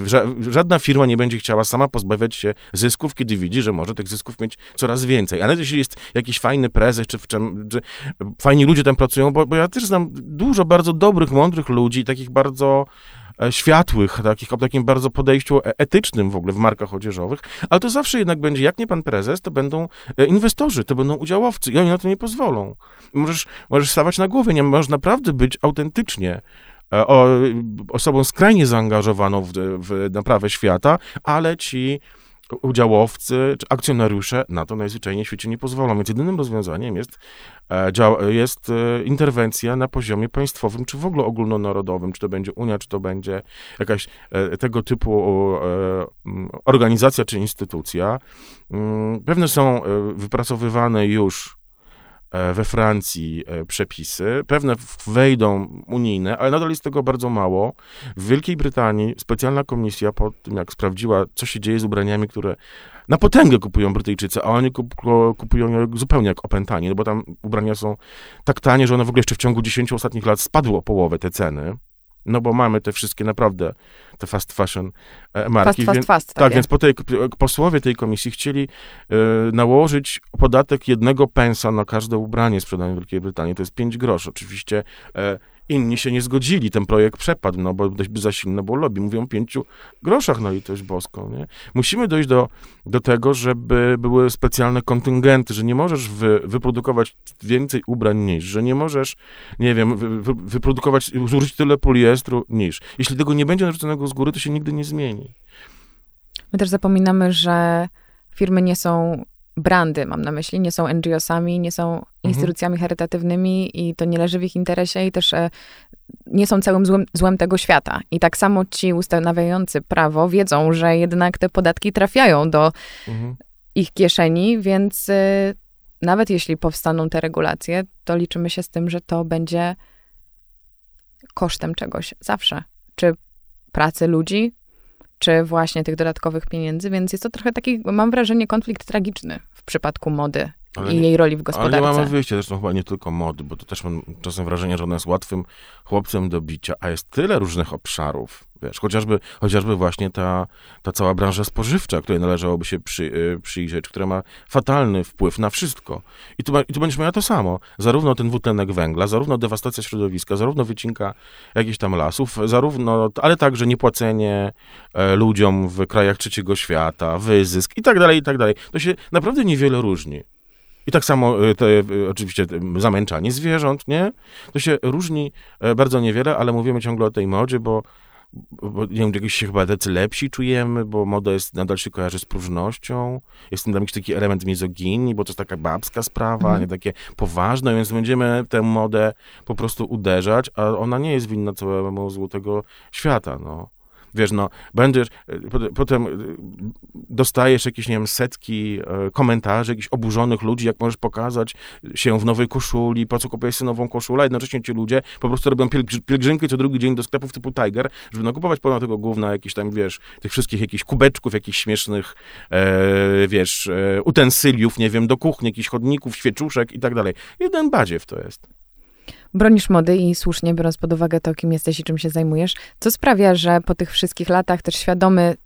[SPEAKER 2] żadna firma nie będzie chciała sama pozbawiać się zysków, kiedy widzi, że może tych zysków mieć coraz więcej. Ale jeśli jest jakiś fajny prezes, czy, w czym, czy fajni ludzie tam pracują, bo, bo ja też znam dużo bardzo dobrych, mądrych ludzi, takich bardzo światłych, takich, o takim bardzo podejściu e, etycznym w ogóle w markach odzieżowych, ale to zawsze jednak będzie, jak nie pan prezes, to będą inwestorzy, to będą udziałowcy i oni na to nie pozwolą. Możesz, możesz stawać na głowie, nie możesz naprawdę być autentycznie osobą skrajnie zaangażowaną w, w naprawę świata, ale ci udziałowcy czy akcjonariusze na to najzwyczajniej w świecie nie pozwolą. Więc jedynym rozwiązaniem jest, e, jest e, interwencja na poziomie państwowym, czy w ogóle ogólnonarodowym, czy to będzie Unia, czy to będzie jakaś e, tego typu organizacja czy instytucja. Mm, pewne są wypracowywane już we Francji e, przepisy. Pewne wejdą unijne, ale nadal jest tego bardzo mało. W Wielkiej Brytanii specjalna komisja po tym, jak sprawdziła, co się dzieje z ubraniami, które na potęgę kupują Brytyjczycy, a oni kupują je zupełnie jak opętani, no bo tam ubrania są tak tanie, że one w ogóle jeszcze w ciągu 10 ostatnich lat spadły o połowę te ceny. No bo mamy te wszystkie naprawdę, te fast fashion e, marki.
[SPEAKER 1] Fast, fast, fast.
[SPEAKER 2] Tak, więc po tej, posłowie tej komisji chcieli y, nałożyć podatek jednego pensa na każde ubranie sprzedane w Wielkiej Brytanii. To jest 5 groszy. Oczywiście Inni się nie zgodzili, ten projekt przepadł, no bo dość by za silne było lobby. Mówią o pięciu groszach na litość boską, nie? Musimy dojść do, do tego, żeby były specjalne kontyngenty, że nie możesz wy, wyprodukować więcej ubrań niż, że nie możesz, nie wiem, wy, wyprodukować, zużyć tyle poliestru niż. Jeśli tego nie będzie narzuconego z góry, to się nigdy nie zmieni.
[SPEAKER 1] My też zapominamy, że firmy nie są brandy, mam na myśli, nie są NGO-sami, nie są mhm. instytucjami mhm. charytatywnymi i to nie leży w ich interesie i też e, nie są całym złem, złem tego świata. I tak samo ci ustanawiający prawo wiedzą, że jednak te podatki trafiają do mhm. ich kieszeni, więc e, nawet jeśli powstaną te regulacje, to liczymy się z tym, że to będzie kosztem czegoś zawsze. Czy pracy ludzi, czy właśnie tych dodatkowych pieniędzy, więc jest to trochę taki, mam wrażenie, konflikt tragiczny w przypadku mody ale i nie, jej roli w gospodarce.
[SPEAKER 2] Ale nie mamy wyjścia, zresztą chyba nie tylko mody, bo to też mam czasem wrażenie, że ona jest łatwym chłopcem do bicia, a jest tyle różnych obszarów, wiesz, chociażby, chociażby właśnie ta, ta cała branża spożywcza, której należałoby się przy, y, przyjrzeć, która ma fatalny wpływ na wszystko. I tu, I tu będziesz miała to samo. Zarówno ten dwutlenek węgla, zarówno dewastacja środowiska, zarówno wycinka jakichś tam lasów, zarówno, ale także niepłacenie e, ludziom w krajach trzeciego świata, wyzysk i tak dalej, i tak dalej. To się naprawdę niewiele różni. I tak samo y, te, y, oczywiście zamęczanie zwierząt, nie? To się różni e, bardzo niewiele, ale mówimy ciągle o tej modzie, bo, bo nie wiem, jakoś się chyba tacy lepsi czujemy, bo moda jest, nadal się kojarzy z próżnością. Jest tam jakiś taki element mizoginii, bo to jest taka babska sprawa, mm. nie takie poważne, więc będziemy tę modę po prostu uderzać, a ona nie jest winna całemu złu tego świata, no. Wiesz, no, będziesz, e, potem e, dostajesz jakieś, nie wiem, setki e, komentarzy, jakichś oburzonych ludzi, jak możesz pokazać się w nowej koszuli, po co kupujesz sobie nową koszulę, jednocześnie ci ludzie po prostu robią pielgrzymki co drugi dzień do sklepów typu Tiger, żeby nakupować pomimo tego główna jakichś tam, wiesz, tych wszystkich jakichś kubeczków, jakichś śmiesznych, e, wiesz, e, utensyliów, nie wiem, do kuchni, jakichś chodników, świeczuszek i tak dalej. Jeden badziew to jest
[SPEAKER 1] bronisz mody i słusznie, biorąc pod uwagę to, kim jesteś i czym się zajmujesz, co sprawia, że po tych wszystkich latach też świadomy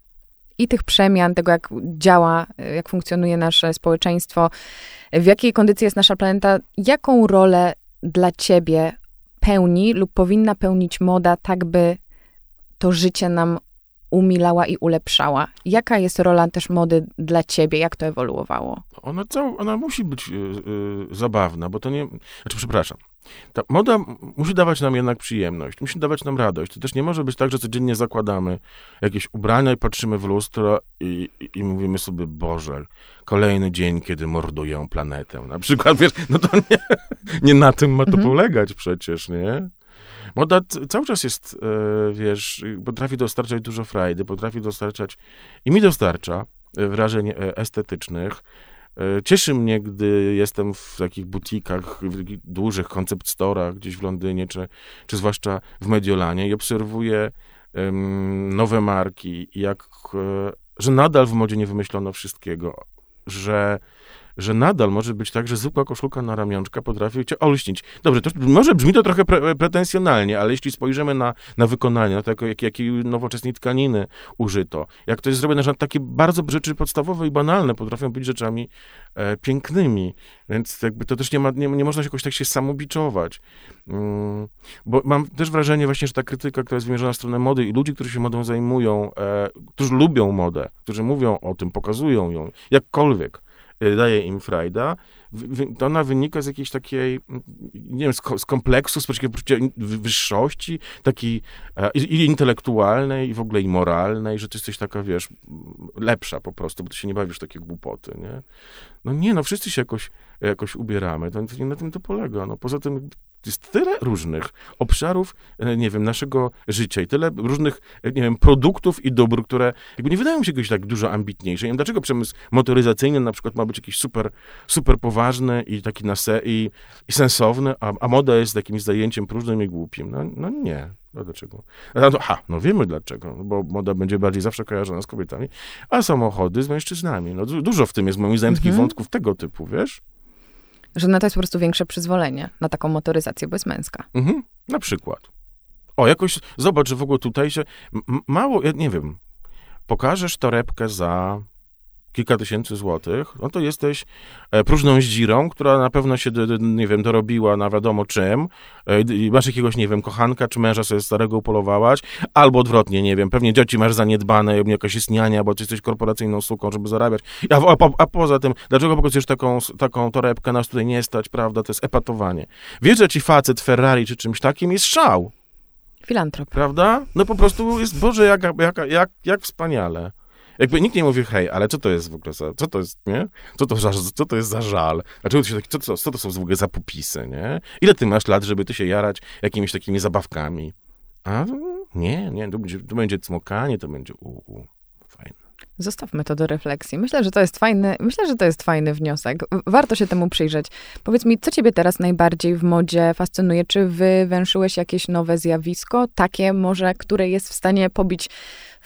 [SPEAKER 1] i tych przemian, tego jak działa, jak funkcjonuje nasze społeczeństwo, w jakiej kondycji jest nasza planeta, jaką rolę dla ciebie pełni lub powinna pełnić moda, tak by to życie nam umilała i ulepszała. Jaka jest rola też mody dla ciebie? Jak to ewoluowało?
[SPEAKER 2] Ona, cał, ona musi być yy, zabawna, bo to nie... Znaczy, przepraszam. Ta moda musi dawać nam jednak przyjemność, musi dawać nam radość. To też nie może być tak, że codziennie zakładamy jakieś ubrania i patrzymy w lustro i, i, i mówimy sobie, Boże, kolejny dzień, kiedy mordują planetę. Na przykład, wiesz, no to nie, nie na tym ma to mhm. polegać przecież, nie? Moda cały czas jest, e, wiesz, potrafi dostarczać dużo frajdy, potrafi dostarczać i mi dostarcza e, wrażeń e, estetycznych. Cieszy mnie, gdy jestem w takich butikach, w dużych koncept storach gdzieś w Londynie, czy, czy zwłaszcza w Mediolanie i obserwuję um, nowe marki, jak, że nadal w modzie nie wymyślono wszystkiego, że że nadal może być tak, że zwykła koszulka na ramionczka potrafi cię olśnić. Dobrze, to może brzmi to trochę pre pretensjonalnie, ale jeśli spojrzymy na, na wykonanie, na to, jak, jakiej nowoczesnej tkaniny użyto, jak to jest zrobione, że takie bardzo rzeczy podstawowe i banalne potrafią być rzeczami e, pięknymi, więc jakby to też nie, ma, nie, nie można się jakoś tak się samobiczować. Mm, bo mam też wrażenie właśnie, że ta krytyka, która jest wymierzona w stronę mody i ludzi, którzy się modą zajmują, e, którzy lubią modę, którzy mówią o tym, pokazują ją, jakkolwiek, daje im frajda, ona wynika z jakiejś takiej, nie wiem, z, kompleksu, z poczucia wyższości, takiej e, i, intelektualnej, i w ogóle i moralnej, że ty jesteś taka, wiesz, lepsza po prostu, bo ty się nie bawisz takie głupoty, nie? No nie, no wszyscy się jakoś, jakoś ubieramy, to, to nie na tym to polega. No poza tym jest tyle różnych obszarów, e, nie wiem, naszego życia i tyle różnych, e, nie wiem, produktów i dóbr, które jakby nie wydają się jakoś tak dużo ambitniejsze. Nie wiem, dlaczego przemysł motoryzacyjny na przykład ma być jakiś super, super poważny i taki na se, i, i sensowny, a, a moda jest jakimś zajęciem próżnym i głupim. No, no nie. No dlaczego? No, ha, no wiemy dlaczego, bo moda będzie bardziej zawsze kojarzona z kobietami, a samochody z mężczyznami. No dużo w tym jest moim zdaniem mhm. wątków tego typu, wiesz?
[SPEAKER 1] Że na to jest po prostu większe przyzwolenie, na taką motoryzację, bo jest męska.
[SPEAKER 2] Mhm, na przykład. O, jakoś, zobacz, że w ogóle tutaj się, mało, ja nie wiem, pokażesz torebkę za kilka tysięcy złotych, no to jesteś e, próżną zdzirą, która na pewno się, nie wiem, dorobiła na wiadomo czym. E, masz jakiegoś, nie wiem, kochanka czy męża sobie starego upolowałaś, albo odwrotnie, nie wiem, pewnie dzieci masz zaniedbane, jakaś jest niania, bo ty jesteś korporacyjną suką, żeby zarabiać. A, a, a poza tym, dlaczego pokazujesz taką, taką torebkę, nas tutaj nie stać, prawda, to jest epatowanie. Wiesz, że ci facet Ferrari czy czymś takim jest szał.
[SPEAKER 1] Filantrop.
[SPEAKER 2] Prawda? No po prostu jest, Boże, jak, jak, jak, jak wspaniale. Jakby nikt nie mówi, hej, ale co to jest w ogóle za, co to jest, nie? Co to, za, co to jest za żal? Dlaczego to się taki, co, co, co to są w ogóle za nie? Ile ty masz lat, żeby ty się jarać jakimiś takimi zabawkami? A nie, nie, to będzie, to będzie cmokanie, to będzie u, u.
[SPEAKER 1] Zostawmy to do refleksji. Myślę, że to jest fajny, myślę, że to jest fajny wniosek. Warto się temu przyjrzeć. Powiedz mi, co ciebie teraz najbardziej w modzie fascynuje? Czy wywęszyłeś jakieś nowe zjawisko, takie może, które jest w stanie pobić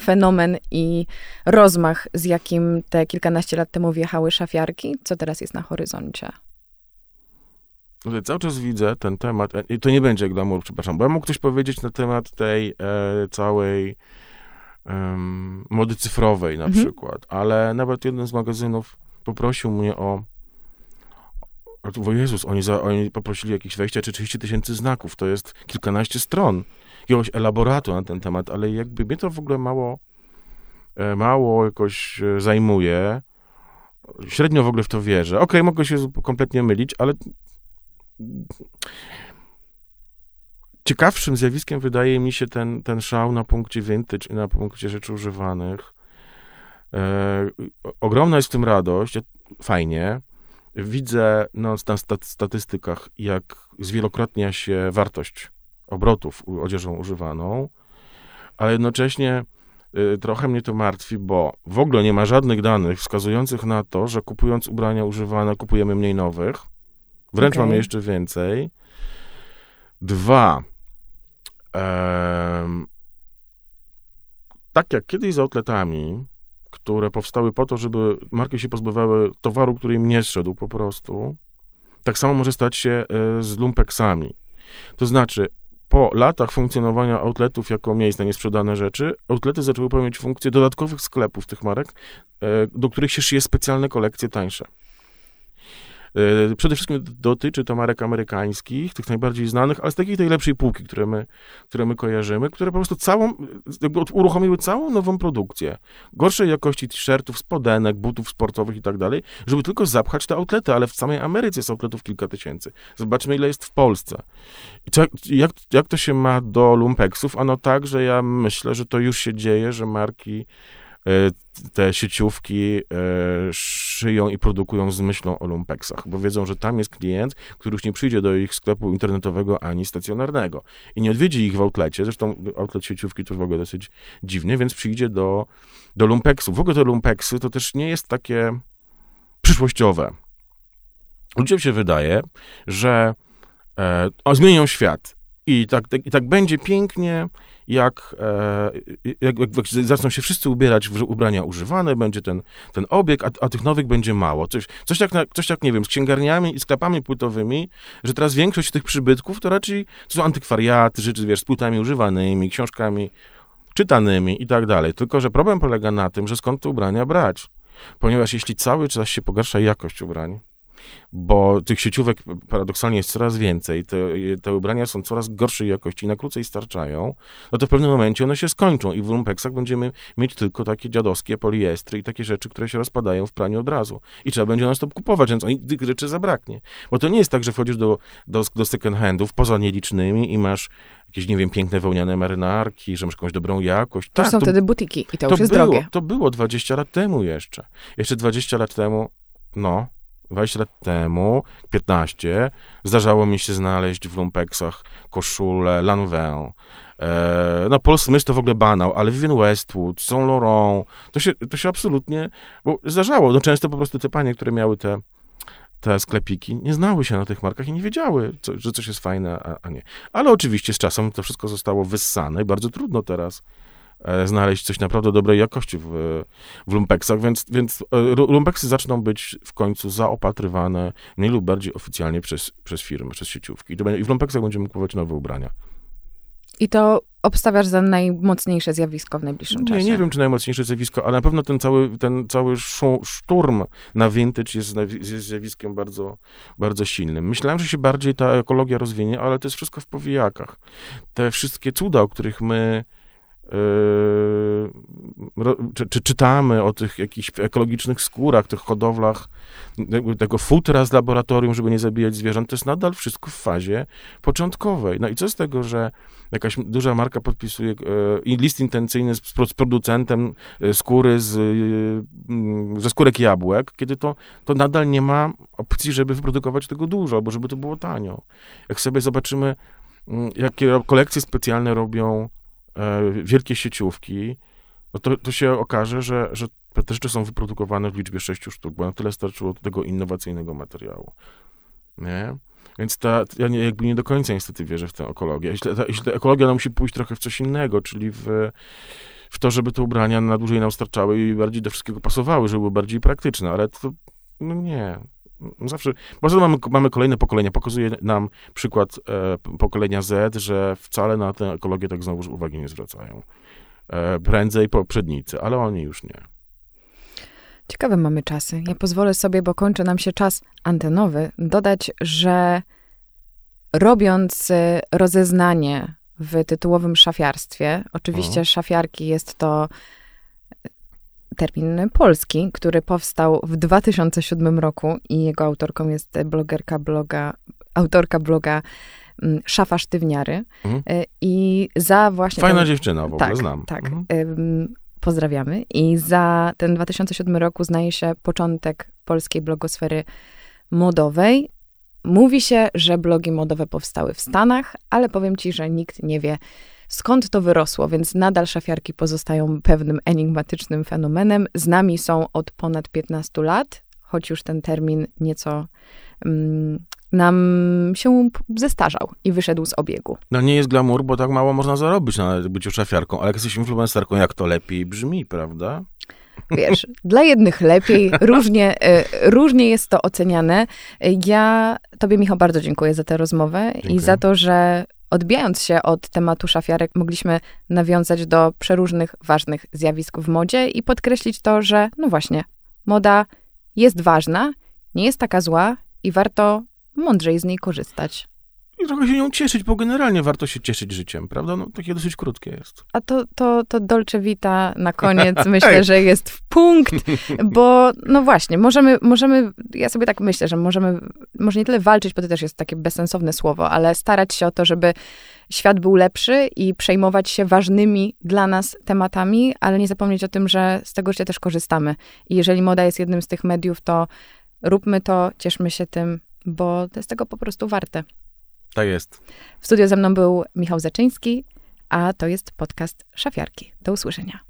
[SPEAKER 1] fenomen i rozmach, z jakim te kilkanaście lat temu wjechały szafiarki? Co teraz jest na horyzoncie?
[SPEAKER 2] Cały czas widzę ten temat, e, i to nie będzie glamour, przepraszam, bo ja mógł ktoś powiedzieć na temat tej e, całej um, mody cyfrowej na mhm. przykład, ale nawet jeden z magazynów poprosił mnie o o Jezus, oni, za, oni poprosili jakieś 20 czy 30 tysięcy znaków, to jest kilkanaście stron jakiegoś elaboratu na ten temat, ale jakby mnie to w ogóle mało, e, mało jakoś e, zajmuje. Średnio w ogóle w to wierzę. Okej, okay, mogę się kompletnie mylić, ale ciekawszym zjawiskiem wydaje mi się ten, ten szał na punkcie vintage i na punkcie rzeczy używanych. E, ogromna jest w tym radość, fajnie. Widzę no, na statystykach, jak zwielokrotnia się wartość obrotów odzieżą używaną, ale jednocześnie y, trochę mnie to martwi, bo w ogóle nie ma żadnych danych wskazujących na to, że kupując ubrania używane kupujemy mniej nowych. Wręcz okay. mamy jeszcze więcej. Dwa. Tak jak kiedyś z outletami, które powstały po to, żeby marki się pozbywały towaru, który im nie zszedł po prostu, tak samo może stać się y, z lumpeksami. To znaczy, po latach funkcjonowania outletów jako miejsc na niesprzedane rzeczy, outlety zaczęły pełnić funkcję dodatkowych sklepów tych marek, e, do których się szyje specjalne kolekcje tańsze. E, przede wszystkim dotyczy to marek amerykańskich, tych najbardziej znanych, ale z takiej tej lepszej półki, które my, które my kojarzymy, które po prostu całą, uruchomiły całą nową produkcję. Gorszej jakości t-shirtów, spodenek, butów sportowych i tak dalej, żeby tylko zapchać te outlety, ale w samej Ameryce jest outletów kilka tysięcy. Zobaczmy, ile jest w Polsce. I jak, jak to się ma do lumpeksów? Ano tak, że ja myślę, że to już się dzieje, że marki te sieciówki e, szyją i produkują z myślą o lumpeksach, bo wiedzą, że tam jest klient, który już nie przyjdzie do ich sklepu internetowego ani stacjonarnego i nie odwiedzi ich w outlecie, zresztą outlet sieciówki to w ogóle dosyć dziwny, więc przyjdzie do, do lumpeksu. W ogóle te lumpeksy to też nie jest takie przyszłościowe. Ludziom się wydaje, że e, o, zmienią świat I tak, tak, i tak będzie pięknie, jak, e, jak, jak, zaczną się wszyscy ubierać w ubrania używane, będzie ten, ten obieg, a, a tych nowych będzie mało. Coś, coś, jak, coś jak, nie wiem, z księgarniami i sklepami płytowymi, że teraz większość tych przybytków to raczej to są antykwariaty, rzeczy, wiesz, z płytami używanymi, książkami czytanymi i tak dalej. Tylko, że problem polega na tym, że skąd te ubrania brać? Ponieważ jeśli cały czas się pogarsza jakość ubrań, bo tych sieciówek paradoksalnie jest coraz więcej, te, te ubrania są coraz gorszej jakości i na krócej starczają, no to w pewnym momencie one się skończą i w lumpeksach będziemy mieć tylko takie dziadowskie poliestry i takie rzeczy, które się rozpadają w praniu od razu. I trzeba będzie na stop kupować, więc tych rzeczy zabraknie. Bo to nie jest tak, że wchodzisz do, do, do second handów, poza nielicznymi i masz jakieś, nie wiem, piękne wełniane marynarki, że masz jakąś dobrą jakość.
[SPEAKER 1] To tak, są to, wtedy butiki i to, to już jest
[SPEAKER 2] było,
[SPEAKER 1] drogie.
[SPEAKER 2] To było 20 lat temu jeszcze. Jeszcze 20 lat temu, no, 20 lat temu, 15, zdarzało mi się znaleźć w lumpeksach koszulę Lanvin. E, no, Paul Smith to w ogóle banał, ale Vivienne Westwood, Saint Laurent, to się, to się absolutnie, bo zdarzało. No, często po prostu te panie, które miały te, te sklepiki, nie znały się na tych markach i nie wiedziały, co, że coś jest fajne, a, a nie. Ale oczywiście z czasem to wszystko zostało wyssane i bardzo trudno teraz znaleźć coś naprawdę dobrej jakości w, w lumpeksach, więc, więc e, lumpeksy zaczną być w końcu zaopatrywane mniej lub bardziej oficjalnie przez, przez firmy, przez sieciówki. I, w lumpeksach będziemy kupować nowe ubrania.
[SPEAKER 1] I to obstawiasz za najmocniejsze zjawisko w najbliższym czasie?
[SPEAKER 2] Nie, nie wiem, czy najmocniejsze zjawisko, ale na pewno ten cały, ten cały szturm na vintage jest, jest zjawiskiem bardzo, bardzo silnym. Myślałem, że się bardziej ta ekologia rozwinie, ale to jest wszystko w powijakach. Te wszystkie cuda, o których my czy, czy, czytamy o tych jakichś ekologicznych skórach, tych hodowlach, tego futra z laboratorium, żeby nie zabijać zwierząt, to jest nadal wszystko w fazie początkowej. No i co z tego, że jakaś duża marka podpisuje e, list intencyjny z, z producentem e, skóry z, e, ze skórek jabłek, kiedy to, to nadal nie ma opcji, żeby wyprodukować tego dużo, albo żeby to było tanio. Jak sobie zobaczymy, mm, jakie kolekcje specjalne robią wielkie sieciówki, no to, to się okaże, że, że te rzeczy są wyprodukowane w liczbie sześciu sztuk, bo na tyle starczyło tego innowacyjnego materiału. Nie? Więc ta, ja nie, jakby nie do końca niestety wierzę w tę ekologię. Jeśli ta, jeśli ta ekologia no, musi pójść trochę w coś innego, czyli w, w to, żeby te ubrania na dłużej nam starczały i bardziej do wszystkiego pasowały, żeby były bardziej praktyczne, ale to no nie. Zawsze, może mamy, mamy kolejne pokolenia, pokazuje nam przykład e, pokolenia Z, że wcale na tę ekologię tak znowuż uwagi nie zwracają. E, prędzej poprzednicy, ale oni już nie.
[SPEAKER 1] Ciekawe mamy czasy. Ja pozwolę sobie, bo kończy nam się czas antenowy, dodać, że robiąc e, rozeznanie w tytułowym szafiarstwie, oczywiście szafiarki jest to termin polski, który powstał w 2007 roku i jego autorką jest blogerka bloga, autorka bloga mm, Szafa Sztywniary. Mhm. Y, I za właśnie...
[SPEAKER 2] Fajna ten, dziewczyna, w ogóle
[SPEAKER 1] tak,
[SPEAKER 2] znam.
[SPEAKER 1] Tak, mhm. pozdrawiamy. I za ten 2007 roku znaje się początek polskiej blogosfery modowej. Mówi się, że blogi modowe powstały w Stanach, ale powiem ci, że nikt nie wie, skąd to wyrosło, więc nadal szafiarki pozostają pewnym enigmatycznym fenomenem. Z nami są od ponad 15 lat, choć już ten termin nieco mm, nam się zestarzał i wyszedł z obiegu.
[SPEAKER 2] No nie jest glamour, bo tak mało można zarobić na byciu szafiarką, ale jak jesteś influencerką, jak to lepiej brzmi, prawda?
[SPEAKER 1] Wiesz, dla jednych lepiej, różnie, e, różnie jest to oceniane. Ja Tobie, Michał, bardzo dziękuję za tę rozmowę dziękuję. i za to, że odbijając się od tematu szafiarek, mogliśmy nawiązać do przeróżnych ważnych zjawisk w modzie i podkreślić to, że no właśnie, moda jest ważna, nie jest taka zła i warto mądrzej z niej korzystać
[SPEAKER 2] i trochę się nią cieszyć, bo generalnie warto się cieszyć życiem, prawda? No, takie dosyć krótkie jest.
[SPEAKER 1] A to, to, to Dolce Vita na koniec myślę, że jest w punkt, bo no właśnie, możemy, możemy, ja sobie tak myślę, że możemy, może nie tyle walczyć, bo to też jest takie bezsensowne słowo, ale starać się o to, żeby świat był lepszy i przejmować się ważnymi dla nas tematami, ale nie zapomnieć o tym, że z tego życia też korzystamy. I jeżeli moda jest jednym z tych mediów, to róbmy to, cieszmy się tym, bo to jest tego po prostu warte.
[SPEAKER 2] Jest.
[SPEAKER 1] W studiu ze mną był Michał Zaczyński, a to jest podcast Szafiarki. Do usłyszenia.